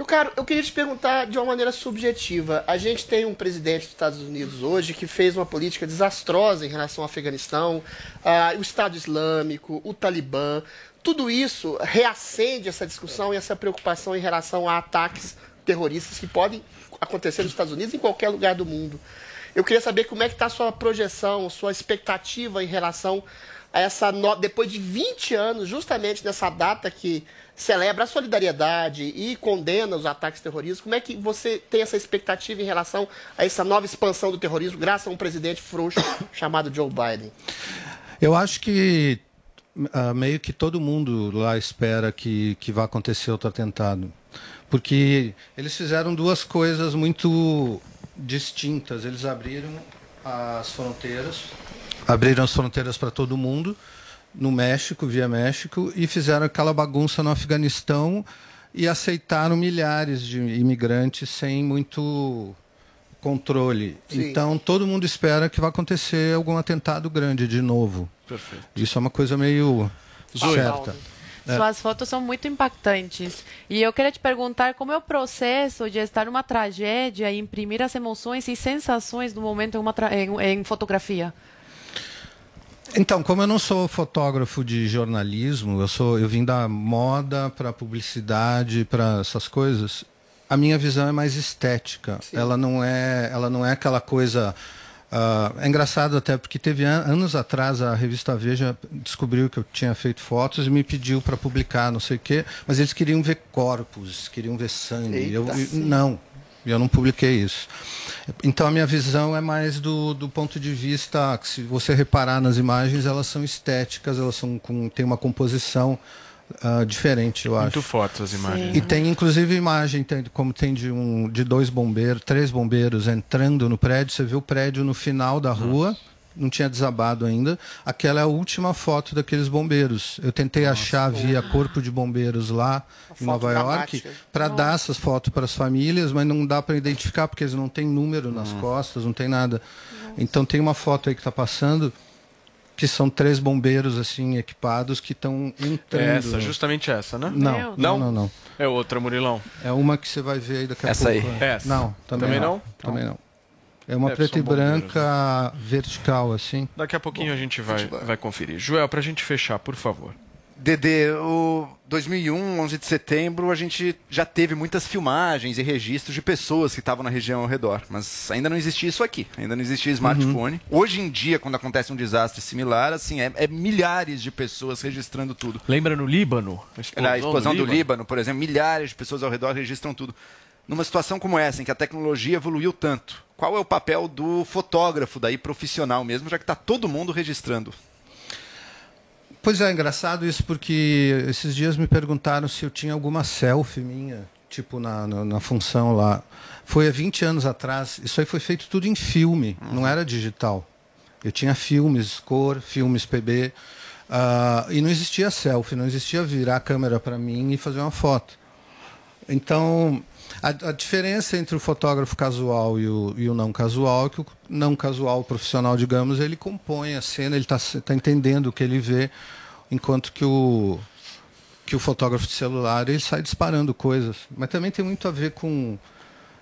Meu caro, eu queria te perguntar de uma maneira subjetiva. A gente tem um presidente dos Estados Unidos hoje que fez uma política desastrosa em relação ao Afeganistão, ah, o Estado Islâmico, o Talibã. Tudo isso reacende essa discussão e essa preocupação em relação a ataques terroristas que podem acontecer nos Estados Unidos em qualquer lugar do mundo. Eu queria saber como é que está a sua projeção, sua expectativa em relação a essa no... depois de 20 anos, justamente nessa data que celebra a solidariedade e condena os ataques terroristas, como é que você tem essa expectativa em relação a essa nova expansão do terrorismo, graças a um presidente frouxo chamado Joe Biden? Eu acho que ah, meio que todo mundo lá espera que, que vá acontecer outro atentado. Porque eles fizeram duas coisas muito distintas. Eles abriram as fronteiras, abriram as fronteiras para todo mundo, no México, via México, e fizeram aquela bagunça no Afeganistão e aceitaram milhares de imigrantes sem muito controle. Sim. Então todo mundo espera que vai acontecer algum atentado grande de novo. Perfeito. Isso é uma coisa meio certa. É. Suas fotos são muito impactantes. E eu queria te perguntar como é o processo de estar numa tragédia e imprimir as emoções e sensações do momento em, uma tra- em- em fotografia. Então, como eu não sou fotógrafo de jornalismo, eu sou, eu vim da moda para publicidade, para essas coisas. A minha visão é mais estética. Ela não é, ela não é aquela coisa. ah, é engraçado até porque teve an- anos atrás a revista Veja descobriu que eu tinha feito fotos e me pediu para publicar, não sei o quê, mas eles queriam ver corpos, queriam ver sangue. Eu, Eita, eu- sim. não, eu não publiquei isso. Então a minha visão é mais do, do ponto de vista que se você reparar nas imagens, elas são estéticas, elas são com, tem uma composição ah, diferente, eu Muito acho. fortes as imagens. E tem inclusive imagem, tem, como tem de, um, de dois bombeiros, três bombeiros entrando no prédio, você vê o prédio no final da rua, não tinha desabado ainda. Aquela é a última foto daqueles bombeiros. Eu tentei achar via corpo de bombeiros lá em foto Nova York para dar essas fotos para as famílias, mas não dá para identificar porque eles não têm número nas costas, não tem nada. Então tem uma foto aí que está passando que são três bombeiros assim equipados que estão entrando. É essa, justamente essa, né? Não, não, não, não. É outra, Murilão. É uma que você vai ver aí daqui a Essa pouco. aí. né? Essa. Não, também, Também não. não? Também não. É uma preta e bombeiro, branca vertical assim. Daqui a pouquinho a gente vai, vai conferir. Joel, para a gente fechar, por favor. Dedê, o 2001, 11 de setembro, a gente já teve muitas filmagens e registros de pessoas que estavam na região ao redor, mas ainda não existia isso aqui, ainda não existia smartphone. Hoje em dia, quando acontece um desastre similar, assim, é, é milhares de pessoas registrando tudo. Lembra no Líbano? A Na explosão do Líbano, por exemplo, milhares de pessoas ao redor registram tudo. Numa situação como essa, em que a tecnologia evoluiu tanto, qual é o papel do fotógrafo daí profissional mesmo, já que está todo mundo registrando? Pois é, engraçado isso porque esses dias me perguntaram se eu tinha alguma selfie minha, tipo na, na, na função lá. Foi há 20 anos atrás. Isso aí foi feito tudo em filme, não era digital. Eu tinha filmes cor, filmes PB, ah, e não existia selfie, não existia virar a câmera para mim e fazer uma foto. Então, a, a diferença entre o fotógrafo casual e o, e o não casual é que o não casual profissional, digamos, ele compõe a cena, ele está tá entendendo o que ele vê, enquanto que o, que o fotógrafo de celular ele sai disparando coisas. Mas também tem muito a ver com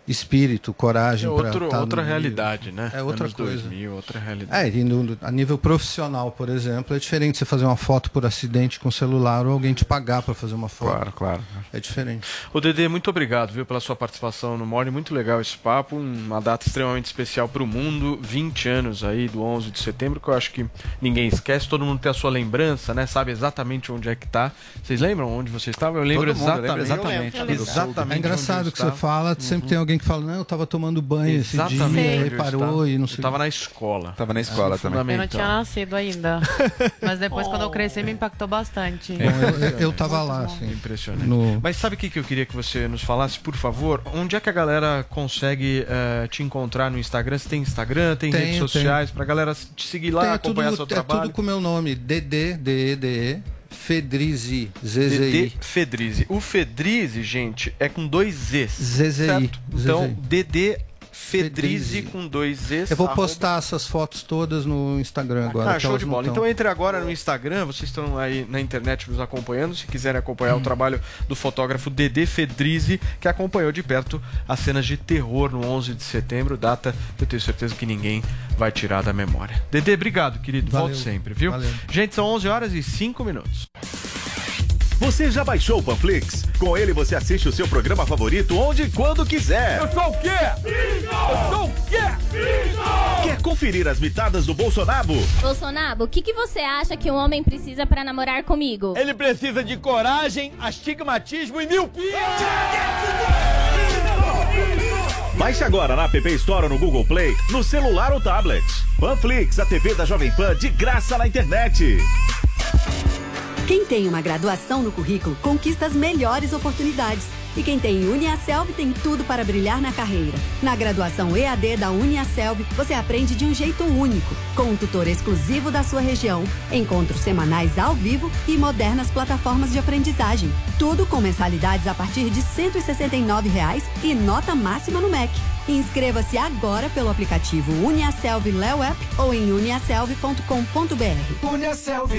espírito, coragem É para outro, outra realidade, né? É outra Anos coisa. 2000, outra realidade. É, e no- a nível profissional, por exemplo, é diferente você fazer uma foto por acidente com celular ou alguém te pagar para fazer uma foto. Claro, claro. É diferente. Ô Dedê, muito obrigado, viu, pela sua participação no Morning. Muito legal esse papo, uma data extremamente especial para o mundo. 20 anos aí do 11 de setembro, que eu acho que ninguém esquece. Todo mundo tem a sua lembrança, né? Sabe exatamente onde é que tá. Vocês lembram onde você estava? Eu lembro Todo mundo lembra, exatamente. eu lembro. exatamente. exatamente É engraçado eu que você fala, sempre tem alguém que fala, não, eu estava tomando banho esse dia, Exatamente. aí onde eu parou estava. e não Eu sei. estava na escola. Tava na escola Ah, também. Eu não tinha nascido ainda. Mas depois, quando eu cresci, me impactou bastante. Bom, eu, eu, eu tava lá, assim. Impressionante. No- Mas sabe o que, que eu queria que você nos falasse, por favor? Onde é que a galera consegue eh, te encontrar no Instagram? Você tem Instagram, tem Tenho, redes sociais, pra galera te seguir lá, Tem, é acompanhar tudo, seu é trabalho? tudo com o meu nome, DD, D-E-D-E, Fedrizi, ZZI. Fedrizi. O Fedrizi, gente, é com dois Z's. ZZI. certo? Então, ZZI. DD Fedrizi com dois Z's. Eu vou arroba- postar essas fotos todas no Instagram agora. Ah, show de bola. tão. Então entre agora no Instagram, vocês estão aí na internet nos acompanhando. Se quiserem acompanhar Hum. o trabalho do fotógrafo Dedê Fedrizi, que acompanhou de perto as cenas de terror no 11 de setembro, data que eu tenho certeza que ninguém vai tirar da memória. Dedê, obrigado, querido. Valeu. Volto sempre, viu? Valeu. Gente, são 11 horas e 5 minutos. Você já baixou o Panflix? Com ele você assiste o seu programa favorito onde e quando quiser. Eu sou o quê? Eu sou o quê? Quer conferir as mitadas do Bolsonaro? Bolsonaro, o que, que você acha que um homem precisa pra namorar comigo? Ele precisa de coragem, astigmatismo e miopia. Baixe agora na App Store ou no Google Play, no celular ou tablet. Panflix, a TV da Jovem Pan de graça na internet. Quem tem uma graduação no currículo conquista as melhores oportunidades. E quem tem Uniaselv tem tudo para brilhar na carreira. Na graduação EAD da Uniaselv, você aprende de um jeito único, com um tutor exclusivo da sua região, encontros semanais ao vivo e modernas plataformas de aprendizagem. Tudo com mensalidades a partir de 169 reais e nota máxima no MEC. Inscreva-se agora pelo aplicativo Uniaselv Léo App ou em uniaselv.com.br. Uniaselv.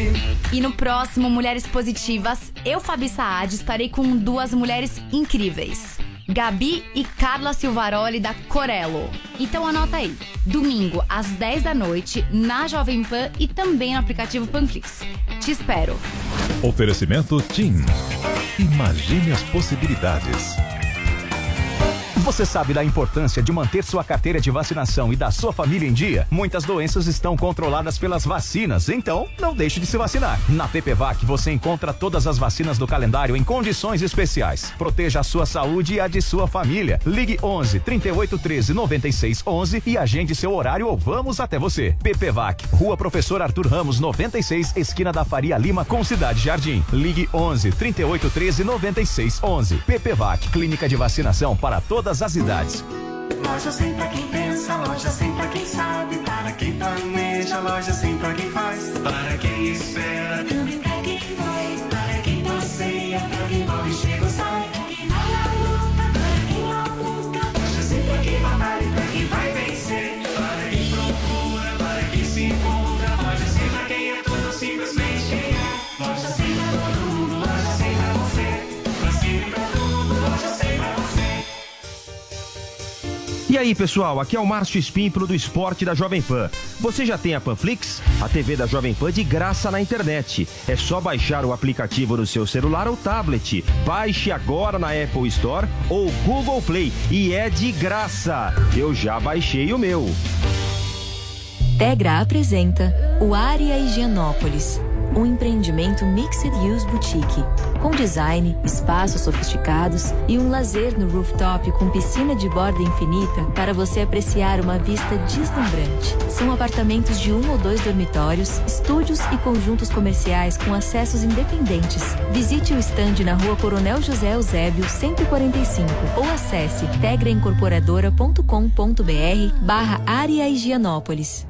E no próximo Mulheres Positivas, eu, Fabi Saad, estarei com duas mulheres incríveis. Gabi e Carla Silvaroli da Corello. Então anota aí. Domingo, às 10 da noite, na Jovem Pan e também no aplicativo Panflix. Te espero. Oferecimento TIM. Imagine as possibilidades. Você sabe da importância de manter sua carteira de vacinação e da sua família em dia? Muitas doenças estão controladas pelas vacinas, então não deixe de se vacinar. Na PPVAC você encontra todas as vacinas do calendário em condições especiais. Proteja a sua saúde e a de sua família. Ligue 11 38 13 96 11 e agende seu horário ou vamos até você. PPVAC, Rua Professor Arthur Ramos 96, esquina da Faria Lima com Cidade Jardim. Ligue 11 38 13 96 11. PPVAC, clínica de vacinação para todas as idades. Loja sem pra quem pensa, loja sem pra quem sabe, para quem planeja, loja sem pra quem faz, para quem espera, também pra quem vai, e aí, pessoal, aqui é o Márcio Espímpolo do Esporte da Jovem Pan. Você já tem a Panflix? A TV da Jovem Pan de graça na internet. É só baixar o aplicativo no seu celular ou tablet. Baixe agora na Apple Store ou Google Play e é de graça. Eu já baixei o meu. Tegra apresenta o Área Higienópolis, um empreendimento Mixed Use Boutique, com design, espaços sofisticados e um lazer no rooftop com piscina de borda infinita para você apreciar uma vista deslumbrante. São apartamentos de um ou dois dormitórios, estúdios e conjuntos comerciais com acessos independentes. Visite o estande na rua Coronel José Eusébio, 145 ou acesse tegraincorporadora.com.br barra Área Higienópolis.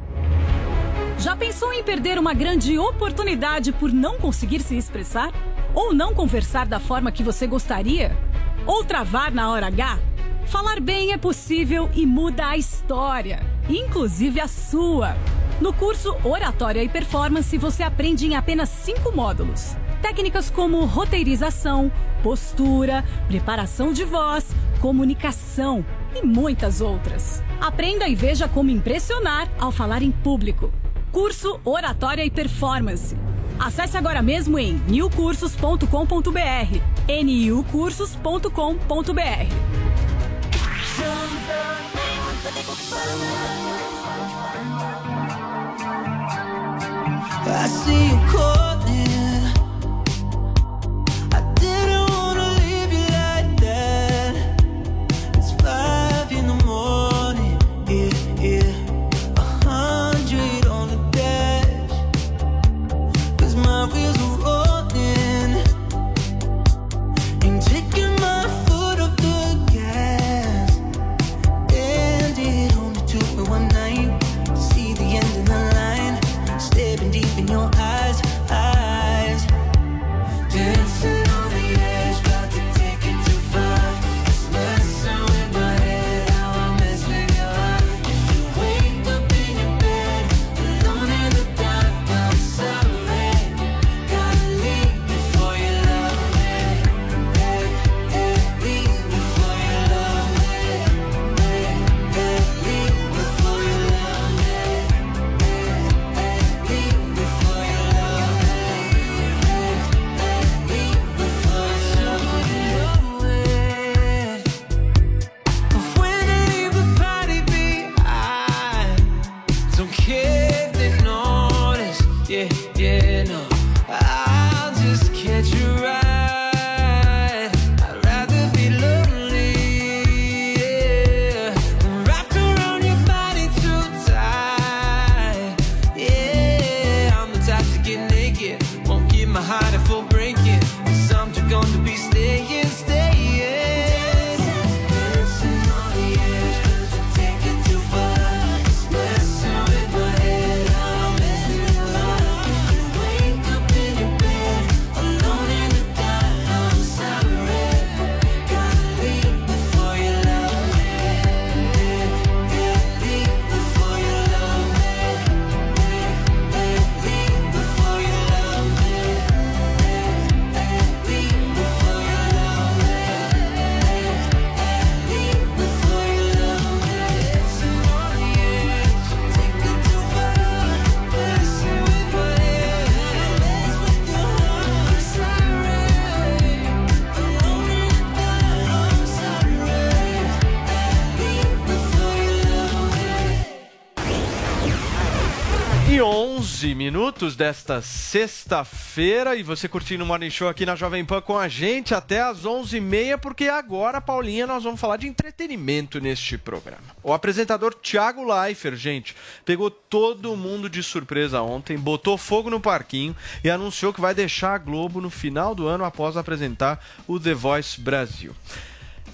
Já pensou em perder uma grande oportunidade por não conseguir se expressar? Ou não conversar da forma que você gostaria? Ou travar na hora H? Falar bem é possível e muda a história, inclusive a sua. No curso Oratória e Performance, você aprende em apenas cinco módulos. Técnicas como roteirização, postura, preparação de voz, comunicação e muitas outras. Aprenda e veja como impressionar ao falar em público. Curso Oratória e Performance. Acesse agora mesmo em newcursos.com.br. niucursos.com.br. I see you calling. Minutos desta sexta-feira e você curtindo o Morning Show aqui na Jovem Pan com a gente até às 11h30, porque agora, Paulinha, nós vamos falar de entretenimento neste programa. O apresentador Thiago Leifert, gente, pegou todo mundo de surpresa ontem, botou fogo no parquinho e anunciou que vai deixar a Globo no final do ano após apresentar o The Voice Brasil.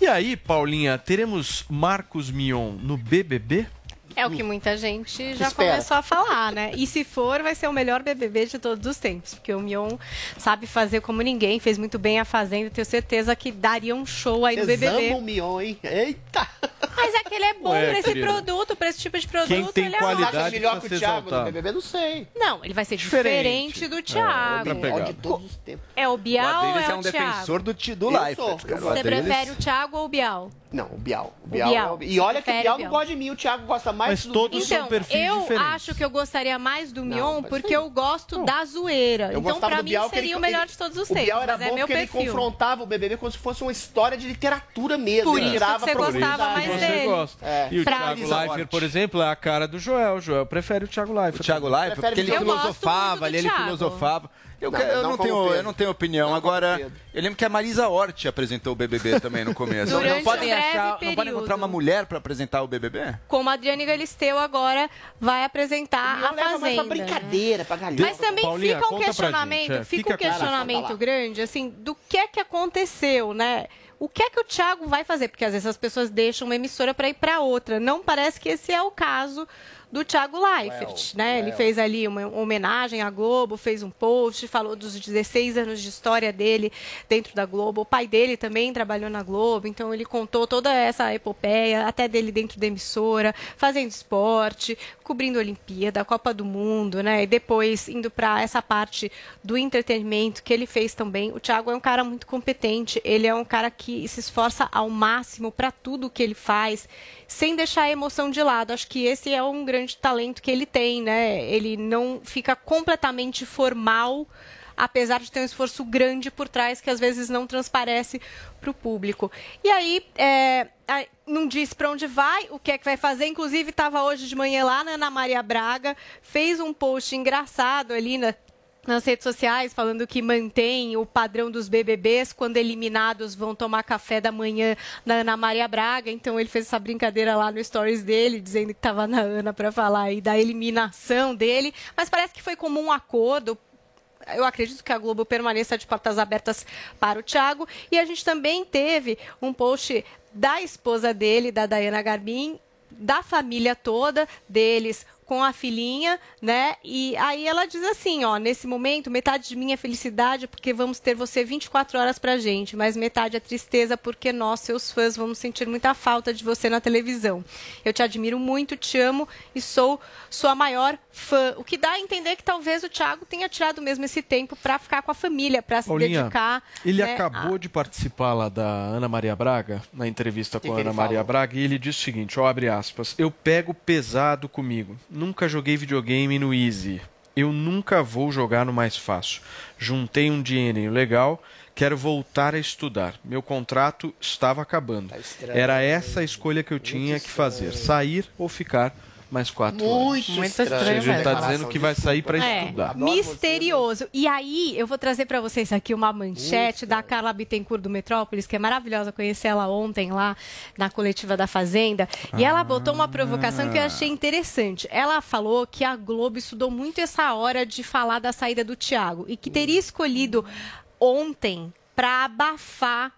E aí, Paulinha, teremos Marcos Mion no BBB? É o que muita gente já Espera. começou a falar, né? E se for, vai ser o melhor BBB de todos os tempos, porque o Mion sabe fazer como ninguém, fez muito bem a Fazenda, tenho certeza que daria um show aí no Vocês BBB. amam o Mion, hein? Eita! Mas é que ele é bom É, pra esse querida. produto, pra esse tipo de produto. Quem tem ele é qualidade Você acha melhor que o Thiago no. BBB? Não sei. Não, ele vai ser Diferente. diferente, do É, Thiago. pegada. De todos os tempos. É o Bial ou Adriles é é o um Thiago? defensor do, ti- do O sou. Você prefere o Thiago ou o Bial? Não, o Bial. O O Bial. Bial. é o- E olha que o Bial o não Bial. gosta de mim, o Thiago gosta mais Mas do todos são Então, perfis eu diferentes. acho que eu gostaria mais do Não, Mion mas porque sim. eu gosto da zoeira. Eu então, do mim, Bial, seria ele- o melhor ele- de todos os O tempos. Bial era mas é bom meu porque ele perfil. confrontava o BBB como se fosse uma história de literatura mesmo. Por Ele isso que tirava você a gostava mais Você dele. gosta. É. E o Pra- Thiago Leifert, por exemplo, é a cara do Joel. O Joel prefere o Thiago Leifert. O Thiago Leifert, porque ele Eu filosofava ele filosofava. Eu, Não, que- eu não não, tenho, eu não tenho opinião. Não Agora, eu lembro que a Marisa Hort apresentou o BBB também no começo. Não podem um achar, não podem período. encontrar uma mulher pra apresentar o BBB? Como a Adriane Galisteu agora vai apresentar Não a leva mais Fazenda. pra brincadeira, pra galera. Mas também Paulinha, fica um questionamento, gente, é, fica fica um questionamento fala. grande, assim, do que é que aconteceu, né? O que é que o Thiago vai fazer? Porque às vezes as pessoas deixam uma emissora para ir para outra. Não parece que esse é o caso do Thiago Leifert, né? Ele fez ali uma homenagem à Globo, fez um post, falou dos 16 anos de história dele dentro da Globo. O pai dele também trabalhou na Globo, então ele contou toda essa epopeia, até dele dentro da emissora, fazendo esporte, cobrindo a Olimpíada, a Copa do Mundo, né? E depois indo para essa parte do entretenimento que ele fez também. O Thiago é um cara muito competente, ele é um cara que se esforça ao máximo para tudo que ele faz, sem deixar a emoção de lado. Acho que esse é um grande talento que ele tem, né? Ele não fica completamente formal apesar de ter um esforço grande por trás que às vezes não transparece para o público. E aí, é, não disse para onde vai, o que é que vai fazer. Inclusive, estava hoje de manhã lá na Ana Maria Braga, fez um post engraçado ali na, nas redes sociais, falando que mantém o padrão dos BBBs, quando eliminados vão tomar café da manhã na Ana Maria Braga. Então ele fez essa brincadeira lá no stories dele, dizendo que estava na Ana para falar aí da eliminação dele. Mas parece que foi como um acordo. Eu acredito que a Globo permaneça de portas abertas para o Thiago. E a gente também teve um post da esposa dele, da Dayana Garbin, da família toda deles com a filhinha, né? E aí ela diz assim, ó, nesse momento, metade de mim é felicidade porque vamos ter você 24 horas pra gente, mas metade é tristeza porque nós, seus fãs, vamos sentir muita falta de você na televisão. Eu te admiro muito, te amo e sou sua maior fã. O que dá a entender que talvez o Thiago tenha tirado mesmo esse tempo pra ficar com a família, pra se Paulinha, dedicar. ele né, acabou de participar lá da Ana Maria Braga, na entrevista com Que a que Ana Maria falou? Braga, e ele disse o seguinte, ó, abre aspas, eu pego pesado comigo. Nunca joguei videogame no Easy. Eu nunca vou jogar no mais fácil. Juntei um dinheirinho legal, quero voltar a estudar. Meu contrato estava acabando. Tá estranho. Era essa a escolha que eu tinha que fazer, sair ou ficar mais quatro Muito anos. Muito estranho. Estranho está dizendo que vai sair para É, estudar. Misterioso. E aí, eu vou trazer pra vocês aqui uma manchete da Carla Bittencourt do Metrópolis, que é maravilhosa. Conheci ela ontem lá na coletiva da Fazenda. E ela botou uma provocação que eu achei interessante. Ela falou que a Globo estudou muito essa hora de falar da saída do Thiago e que teria escolhido ontem pra abafar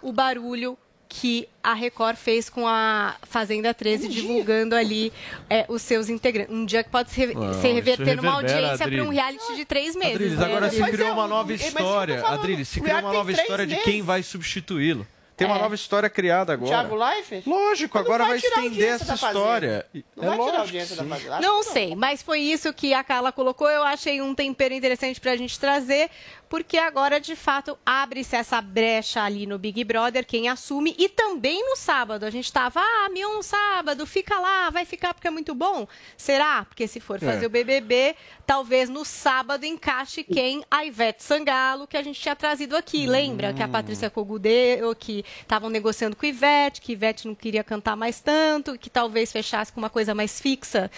o barulho que a Record fez com a Fazenda 13, divulgando ali é, os seus integrantes. Um dia que pode se, re- Não, se isso reverter numa audiência para um reality de três meses. Adriles, né? agora se Mas criou é, uma nova história. falando, Adriles, se criou uma nova história de meses. quem vai substituí-lo. Tem uma É. nova história criada agora. Thiago Leifert? Lógico, não agora vai a estender essa história. Não é vai tirar a lógico audiência da. Fazenda? Não que sei, mas foi isso que a Carla colocou. Eu achei um tempero interessante pra gente trazer, porque agora, de fato, abre-se essa brecha ali no Big Brother, quem assume, e também no sábado. A gente tava, ah, Mion, sábado, fica lá, vai ficar porque é muito bom. Será? Porque se for fazer É. o BBB, talvez no sábado encaixe quem? A Ivete Sangalo, que a gente tinha trazido aqui. Lembra que a Patrícia Cogudeu, que estavam negociando com Ivete, que Ivete não queria cantar mais tanto, que talvez fechasse com uma coisa mais fixa.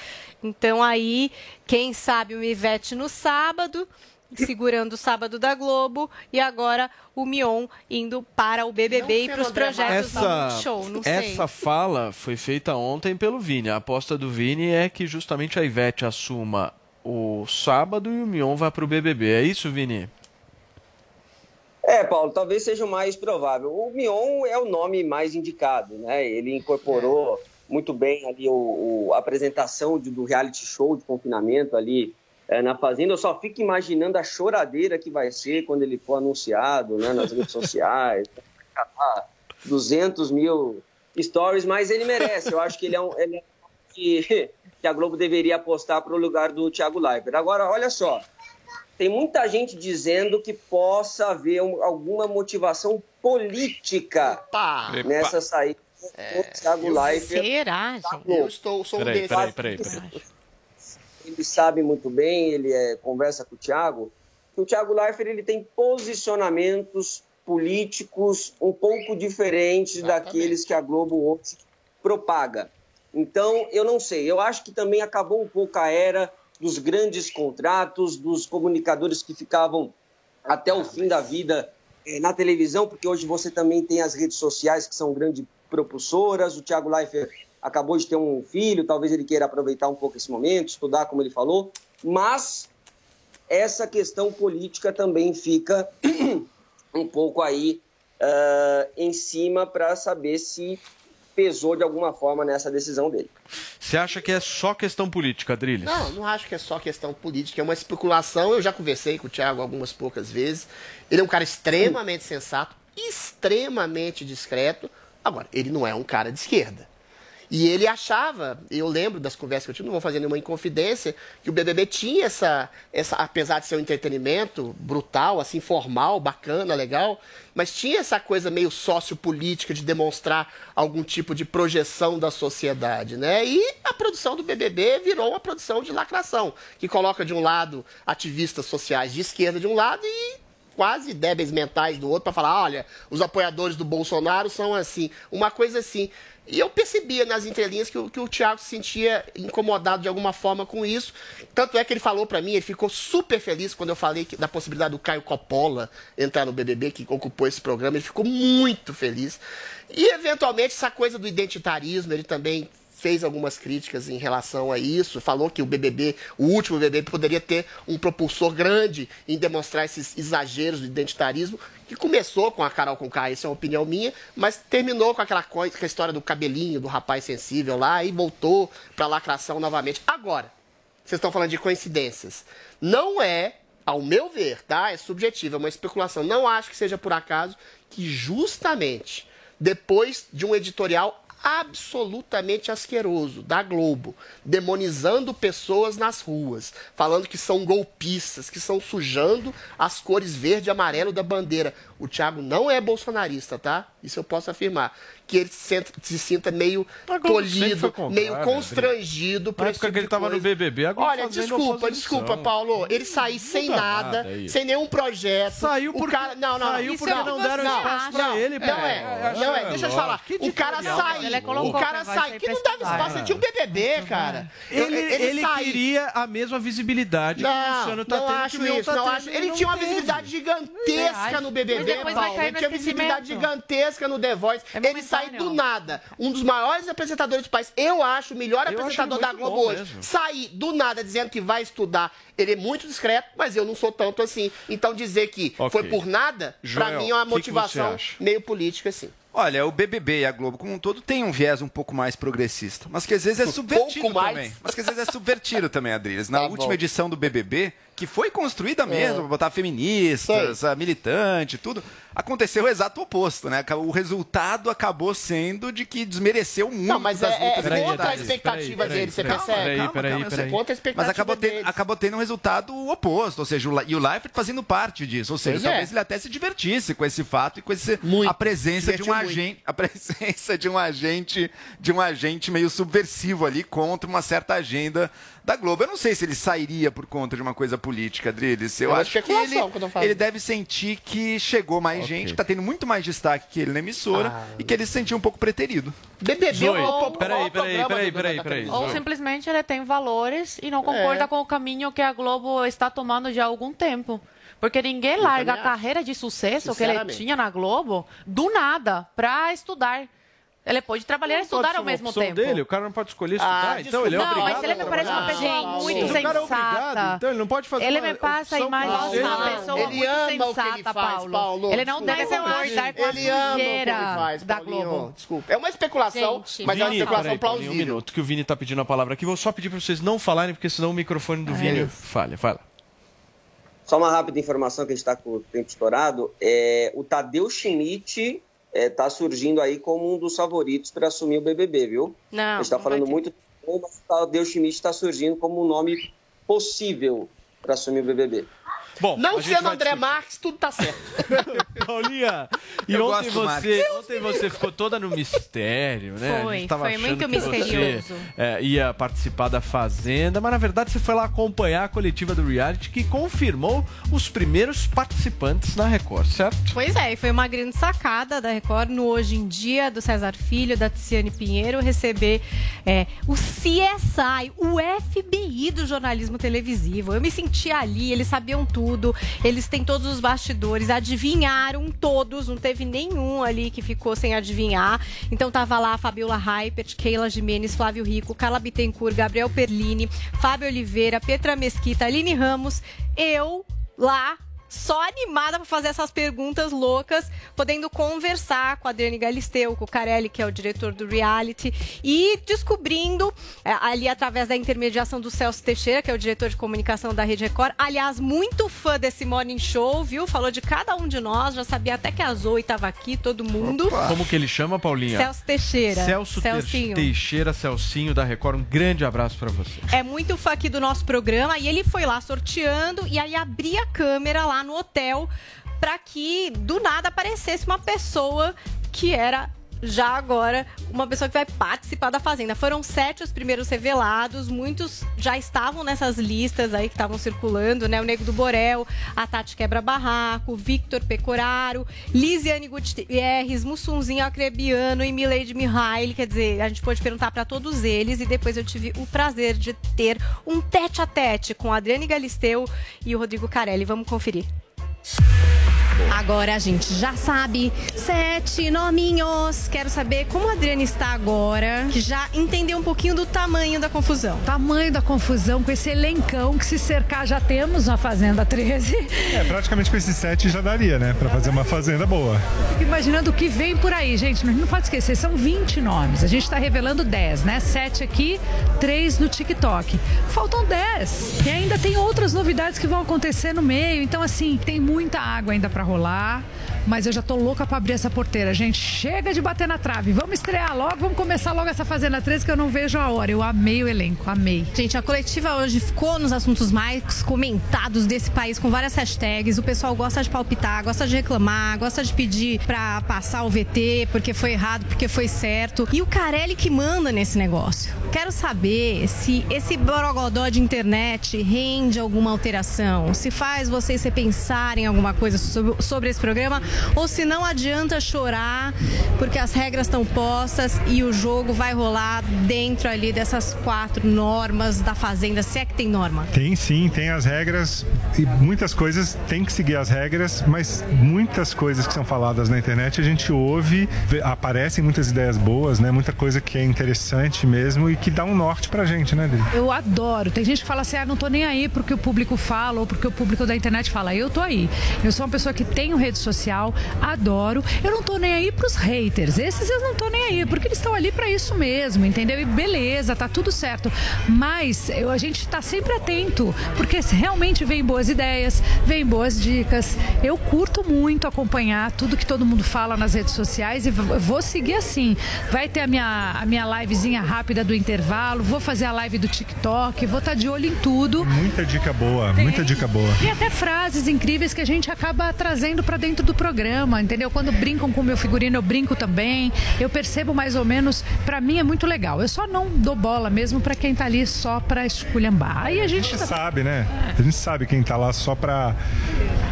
Então aí, quem sabe uma Ivete no sábado, segurando o sábado da Globo, e agora o Mion indo para o BBB e para os projetos da Essa, Multishow. Não sei. essa fala foi feita ontem pelo Vini. A aposta do Vini é que justamente a Ivete assuma o sábado e o Mion vá pro BBB. É isso, Vini? É, Paulo, talvez seja o mais provável. O Mion é o nome mais indicado, né? Ele incorporou muito bem ali o, o- a apresentação de- do reality show de confinamento ali é, na Fazenda. Eu só fico imaginando a choradeira que vai ser quando ele for anunciado né, nas redes sociais. Vai catar 200 mil stories, mas ele merece. Eu acho que ele é um. Ele é que, que a Globo deveria apostar para o lugar do Thiago Leifert. Agora, olha só. Tem muita gente dizendo que possa haver um- alguma motivação política nessa saída do Thiago Leifert. Será, da gente? Eu estou, sou um Peraí, desses. peraí, peraí, peraí. Ele sabe muito bem, ele é, conversa com o Thiago, que o Thiago Leifert ele tem posicionamentos políticos um pouco diferentes daqueles que a Globo hoje propaga. Então, eu não sei, eu acho que também acabou um pouco a era dos grandes contratos, dos comunicadores que ficavam até o fim da vida eh, na televisão, porque hoje você também tem as redes sociais que são grandes propulsoras. O Thiago Leifert acabou de ter um filho, talvez ele queira aproveitar um pouco esse momento, estudar, como ele falou, mas essa questão política também fica um pouco aí ah, em cima para saber se pesou de alguma forma nessa decisão dele. Você acha que é só questão política, Adrilles? Não, não acho que é só questão política, é uma especulação. Eu já conversei com o Thiago algumas poucas vezes. Ele é um cara extremamente sensato, extremamente discreto. Agora, ele não é um cara de esquerda. E ele achava, eu lembro das conversas que eu tive, não vou fazer nenhuma inconfidência, que o BBB tinha essa, essa, apesar de ser um entretenimento brutal, assim, formal, bacana, legal, mas tinha essa coisa meio sociopolítica de demonstrar algum tipo de projeção da sociedade, né? E a produção do BBB virou uma produção de lacração, que coloca de um lado ativistas sociais de esquerda de um lado e quase débeis mentais do outro para falar, olha, os apoiadores do Bolsonaro são assim, uma coisa assim. E eu percebia nas entrelinhas que, o- que o Thiago se sentia incomodado de alguma forma com isso. Tanto é que ele falou para mim, ele ficou super feliz quando eu falei que- da possibilidade do Caio Coppola entrar no BBB, que ocupou esse programa. Ele ficou muito feliz. E, eventualmente, essa coisa do identitarismo, ele também fez algumas críticas em relação a isso, falou que o BBB, o último BBB, poderia ter um propulsor grande em demonstrar esses exageros do identitarismo, que começou com a Carol Conká, isso é uma opinião minha, mas terminou com aquela coisa, com a história do cabelinho, do rapaz sensível lá, e voltou pra lacração novamente. Agora, vocês estão falando de coincidências. Não é, ao meu ver, tá? É subjetivo, é uma especulação. Não acho que seja por acaso que justamente depois de um editorial absolutamente asqueroso da Globo, demonizando pessoas nas ruas, falando que são golpistas, que estão sujando as cores verde e amarelo da bandeira. O Thiago não é bolsonarista, tá? Isso eu posso afirmar. Que ele se, senta- se sinta meio sempre tolhido, meio Adriano. constrangido por esse tipo que ele tava no. BBB, a Globo Olha, desculpa, desculpa, Paulo. Ele sair sem nada, nada sem nenhum projeto. Saiu porque- cara, não, não, saiu porque não, não deram não, espaço pra não, ele, Não é, não acho é. Deixa eu te falar. O cara editorial, sai, ele o cara que vai sai, sair que não dava espaço, estudar. tinha um BBB, cara. Ele, ele, queria a mesma visibilidade que o Não, Luciano tá não tendo, acho que o Mion isso, tá não acho. Ele não tinha uma visibilidade gigantesca no BBB, depois vai cair Ele no tinha visibilidade gigantesca no The Voice. ele sai do nada. Um dos maiores apresentadores do país. Eu acho o melhor Eu apresentador ele da Globo hoje. mesmo. Sair do nada dizendo que vai estudar. Ele é muito discreto, mas eu não sou tanto assim. Então dizer que Ok. foi por nada, pra Joel, mim é uma que que motivação meio política, assim. Olha, o BBB e a Globo como um todo tem um viés um pouco mais progressista, mas que às vezes é subvertido pouco mais? também. Mas que às vezes é subvertido também, Adriles. Na Tá última bom. edição do BBB, que foi construída É. mesmo, pra botar feministas, a militante, tudo, aconteceu o exato oposto, né? O resultado acabou sendo de que desmereceu muito Não, mas das é- é lutas contra a expectativa dele, você percebe? Calma, calma, Peraí, calma, eu peraí. sei. Contra a expectativa Mas acabou, tendo, acabou tendo um resultado oposto, ou seja, o, e o Leifert fazendo parte disso. Ou seja, Pois é. talvez ele até se divertisse com esse fato e com esse, a presença de um Divertiu muito. agente, a presença de um agente, de um agente meio subversivo ali contra uma certa agenda da Globo. Eu não sei se ele sairia por conta de uma coisa política, Adriles. Eu É acho que ele, especulação que eu tô falando. ele deve sentir que chegou mais gente, que tá tendo muito mais destaque que ele na emissora Ah. e que ele se sentiu um pouco preterido. BBB ou- peraí, ou peraí, peraí, peraí, peraí. televisão. Ou simplesmente ele tem valores e não concorda É. com o caminho que a Globo está tomando já há algum tempo. Porque ninguém larga a carreira de sucesso que ele tinha na Globo do nada para estudar. Ele pode trabalhar e Não estudar ao mesmo opção tempo. dele, o cara não pode escolher estudar, Ah, então ele é não, obrigado. mas ele me a parece uma pessoa Paulo. muito Mas o cara é obrigado, sensata. então ele não pode fazer Ele me passa a imagem de uma ele. pessoa Ele muito ama o que ele sensata, faz, Paulo. Paulo. Ele não deve concordar com a Ele ama o que ele sujeira faz, da. Globo. Desculpa. É uma especulação, Gente, mas é uma Vini, especulação peraí, Paulinho, um plausível. minuto, que o Vini tá pedindo a palavra aqui. Vou só pedir pra vocês não falarem, porque senão o microfone do Vini falha. Fala. Só uma rápida informação que a gente está com o tempo estourado. É, o Tadeu Schmidt está surgindo aí como um dos favoritos para assumir o BBB, viu? Não, a gente está falando muito, mas o Deus Schmidt está surgindo como um nome possível para assumir o BBB. Bom, Não sendo André Marques, tudo tá certo. Paulinha, e Eu ontem você, ontem você ficou toda no mistério, né? Foi, foi achando muito que misterioso. Você, é, ia participar da Fazenda, mas na verdade você foi lá acompanhar a coletiva do reality que confirmou os primeiros participantes na Record, certo? Pois é, e foi uma grande sacada da Record no Hoje em Dia, do César Filho, da Tiziane Pinheiro, receber é, o CSI, o FBI do jornalismo televisivo. Eu me senti ali, eles sabiam tudo, eles têm todos os bastidores, adivinharam todos, não teve nenhum ali que ficou sem adivinhar. Então tava lá a Fabiola Hypert, Keila Jimenez, Flávio Rico, Carla Bittencourt, Gabriel Perlini, Fábio Oliveira, Petra Mesquita, Aline Ramos, eu lá só animada para fazer essas perguntas loucas, podendo conversar com a Adriane Galisteu, com o Carelli, que é o diretor do reality, e descobrindo, é, ali através da intermediação do Celso Teixeira, que é o diretor de comunicação da Rede Record, aliás, muito fã desse morning show, viu? Falou de cada um de nós, já sabia até que a Zoe estava aqui, todo mundo. Como que ele chama, Paulinha? Celso Teixeira. Celso Celcinho. Teixeira, Celcinho da Record. Um grande abraço pra você. é muito fã aqui do nosso programa e ele foi lá sorteando e aí abria a câmera lá no hotel para que do nada aparecesse uma pessoa que era já agora uma pessoa que vai participar da Fazenda. Foram sete os primeiros revelados, muitos já estavam nessas listas aí que estavam circulando, né? O Nego do Borel, a Tati Quebra Barraco, Victor Pecoraro, Lisiane Gutierrez, Mussunzinho Acrebiano e Milady Mihaly. Quer dizer, a gente pôde perguntar para todos eles e depois eu tive o prazer de ter um tete a tete com a Adriane Galisteu e o Rodrigo Carelli. Vamos conferir. Agora a gente já sabe sete nominhos. Quero saber como a Adriane está agora, que já entendeu um pouquinho do tamanho da confusão. Tamanho da confusão com esse elencão que se cercar já temos na Fazenda 13. É, praticamente com esses sete já daria, né? Pra fazer uma fazenda boa. Fico imaginando o que vem por aí, gente. Não pode esquecer, são 20 nomes. A gente está revelando 10, né? 7 aqui, 3 no TikTok. Faltam 10. E ainda tem outras novidades que vão acontecer no meio. Então, assim, tem muita água ainda para rolar. Mas eu já tô louca para abrir essa porteira, gente. Chega de bater na trave. Vamos estrear logo, vamos começar logo essa Fazenda 13 que eu não vejo a hora. Eu amei o elenco, amei. Gente, a coletiva hoje ficou nos assuntos mais comentados desse país com várias hashtags. O pessoal gosta de palpitar, gosta de reclamar, gosta de pedir pra passar o VT porque foi errado, porque foi certo. E o Carelli que manda nesse negócio. Quero saber se esse borogodó de internet rende alguma alteração, se faz vocês repensarem alguma coisa sobre, sobre esse programa, ou se não adianta chorar porque as regras estão postas e o jogo vai rolar dentro ali dessas quatro normas da Fazenda, se é que tem norma. Tem sim, tem as regras e muitas coisas tem que seguir as regras, mas muitas coisas que são faladas na internet a gente ouve, vê- aparecem muitas ideias boas, né? Muita coisa que é interessante mesmo e que dá um norte pra gente, né, Lili? Eu adoro. Tem gente que fala assim: ah, não tô nem aí porque o público fala ou porque o público da internet fala. Eu tô aí. Eu sou uma pessoa que tenho rede social, adoro. Eu não tô nem aí pros haters. Esses eu não tô nem aí, porque eles estão ali pra isso mesmo, entendeu? E beleza, tá tudo certo. Mas eu- a gente tá sempre atento, porque realmente vem boas ideias, vem boas dicas. Eu curto muito acompanhar tudo que todo mundo fala nas redes sociais e vou seguir assim. Vai ter a minha, a minha livezinha rápida do intervalo, vou fazer a live do TikTok, vou estar de olho em tudo. Muita dica boa, muita dica boa. E até frases incríveis que a gente acaba trazendo pra dentro do programa, entendeu? Quando brincam com o meu figurino, eu brinco também. Eu percebo mais ou menos, pra mim é muito legal. Eu só não dou bola mesmo pra quem tá ali só pra esculhambar. Aí a A gente gente tá- sabe, né? A gente sabe quem tá lá só pra,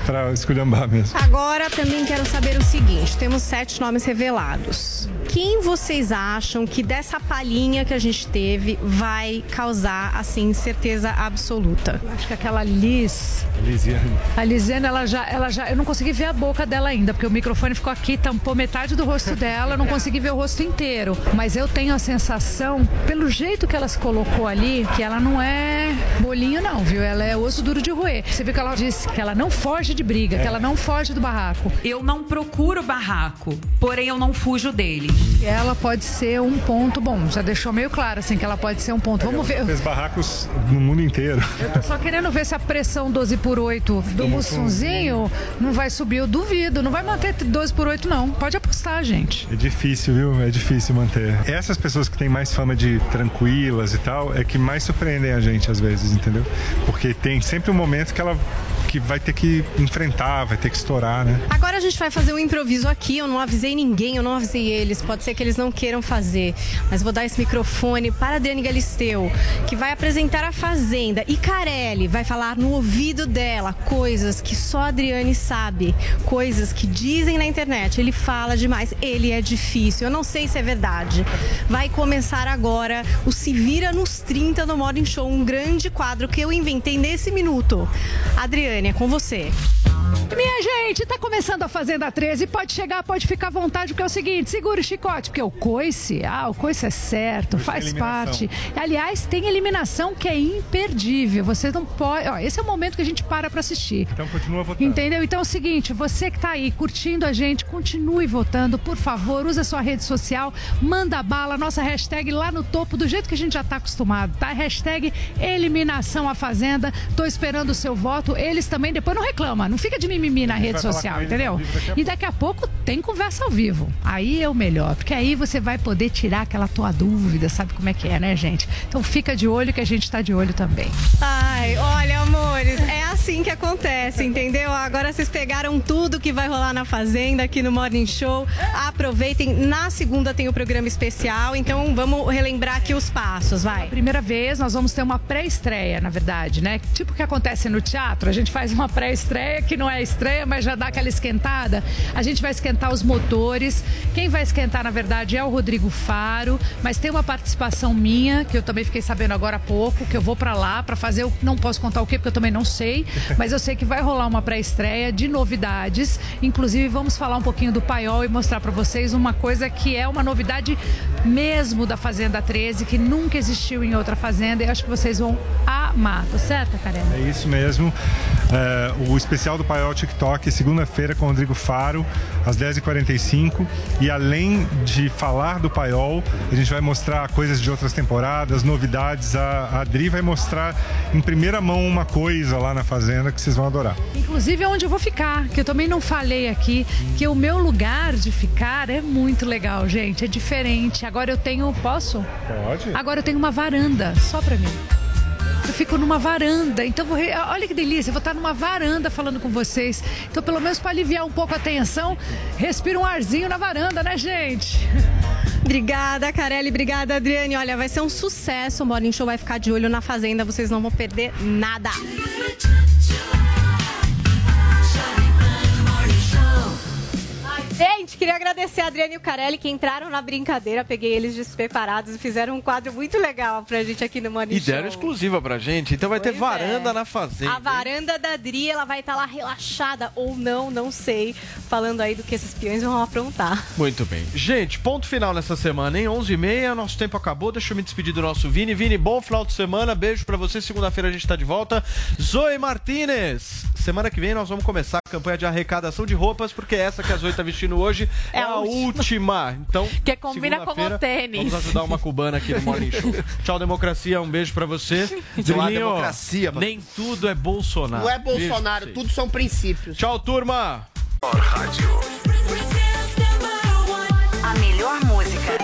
pra esculhambar mesmo. Agora também quero saber o seguinte: temos sete nomes revelados. Quem vocês acham que dessa palhinha que a gente teve vai causar, assim, certeza absoluta? Acho que aquela Liz. Lisiane. A Lisiane, ela já, ela já. Eu não consegui ver a boca dela ainda, porque o microfone ficou aqui, tampou metade do rosto dela, eu não consegui ver o rosto inteiro. Mas eu tenho a sensação, pelo jeito que ela se colocou ali, que ela não é bolinho, não, viu? Ela é osso duro de roer. Você viu que ela disse que ela não foge de briga, que ela não foge do barraco. Eu não procuro barraco, porém eu não fujo dele. ela pode ser um ponto bom. Já deixou meio claro assim que ela pode ser um ponto. Vamos ver. Fez barracos no mundo inteiro. Eu tô só querendo ver se a pressão 12 por 8 do Mussunzinho não vai subir. Eu duvido. Não vai manter 12 por 8 não. Pode apostar, gente. É difícil, viu? É difícil manter. Essas pessoas que têm mais fama de tranquilas e tal, é que mais surpreendem a gente às vezes, entendeu? Porque tem sempre um momento que ela que vai ter que enfrentar, vai ter que estourar, né? Agora a gente vai fazer um improviso aqui. Eu não avisei ninguém, eu não avisei eles. Pode ser que eles não queiram fazer. Mas vou dar esse microfone para a Adriane Galisteu, que vai apresentar a Fazenda. E Carelli vai falar no ouvido dela coisas que só a Adriane sabe. Coisas que dizem na internet. Ele fala demais. Ele é difícil. Eu não sei se é verdade. Vai começar agora o Se Vira nos 30 do Morning Show. Um grande quadro que eu inventei nesse minuto. Adriane, é com você. Minha gente, tá começando a Fazenda 13. Pode chegar, pode ficar à vontade, porque é o seguinte: segura o chicote, porque o coice, ah, o coice é certo, faz parte. Aliás, tem eliminação que é imperdível. Você não pode. Ó, esse é o momento que a gente para pra assistir. Então continua votando. Entendeu? Então é o seguinte, você que tá aí curtindo a gente, continue votando, por favor, use a sua rede social, manda bala, nossa hashtag lá no topo, do jeito que a gente já tá acostumado, tá? Hashtag eliminação a Fazenda. Tô esperando o seu voto. Eles também, depois não reclama, não fica de mimimi na rede social, entendeu? daqui E daqui a pouco tem conversa ao vivo. Aí é o melhor, porque aí você vai poder tirar aquela tua dúvida, sabe como é que é, né, gente? Então fica de olho que a gente tá de olho também. Ai, olha, amores, é assim que acontece, entendeu? Agora vocês pegaram tudo que vai rolar na Fazenda aqui no Morning Show. Aproveitem. Na segunda tem o programa especial, então vamos relembrar aqui os passos, vai. Primeira vez nós vamos ter uma pré-estreia, na verdade, né? Tipo o que acontece no teatro, a gente faz uma pré-estreia que não é estreia, mas já dá aquela esquentada. A gente vai esquentar os motores. Quem vai esquentar, na verdade, é o Rodrigo Faro, mas tem uma participação minha, que eu também fiquei sabendo agora há pouco, que eu vou pra lá pra fazer, eu não posso contar o quê, porque eu também não sei, mas eu sei que vai rolar uma pré-estreia de novidades. Inclusive, vamos falar um pouquinho do paiol e mostrar pra vocês uma coisa que é uma novidade mesmo da Fazenda 13, que nunca existiu em outra fazenda, e acho que vocês vão amar, tá certo, Karen? É isso mesmo. É, o especial do Paiol TikTok, segunda-feira com o Rodrigo Faro, às 10h45. E além de falar do Paiol, a gente vai mostrar coisas de outras temporadas, novidades. A, a Adri vai mostrar em primeira mão uma coisa lá na Fazenda que vocês vão adorar. Inclusive é onde eu vou ficar, que eu também não falei aqui, que o meu lugar de ficar é muito legal, gente, é diferente. Agora eu tenho, posso? Pode. Agora eu tenho uma varanda só pra mim. Eu fico numa varanda, então vou olha que delícia, eu vou estar numa varanda falando com vocês. Então, pelo menos para aliviar um pouco a tensão, respira um arzinho na varanda, né, gente? Obrigada, Carelli. Obrigada, Adriane. Olha, vai ser um sucesso. O Morning Show vai ficar de olho na Fazenda. Vocês não vão perder nada. Gente, queria agradecer a Adriane e o Carelli que entraram na brincadeira. Peguei eles despreparados e fizeram um quadro muito legal pra gente aqui no Morning E Show. deram exclusiva pra gente, então vai ter Pois é. varanda na fazenda. A varanda da Adri, ela vai estar lá relaxada ou não, não sei. Falando aí do que esses peões vão aprontar. Muito bem. Gente, ponto final nessa semana, hein? 11h30, nosso tempo acabou. Deixa eu me despedir do nosso Vini. Vini, bom final de semana. Beijo pra você. Segunda-feira a gente tá de volta. Zoe Martinez. Semana que vem nós vamos começar a campanha de arrecadação de roupas, porque essa que a Zoe tá vestindo hoje é, a última. Então, Que combina com o tênis. Vamos ajudar uma cubana aqui no Morning Show. Tchau, democracia. Um beijo pra você. Tchau, democracia, mano. Nem tudo é Bolsonaro. Não é Bolsonaro, tudo são princípios. Tchau, turma. A melhor música.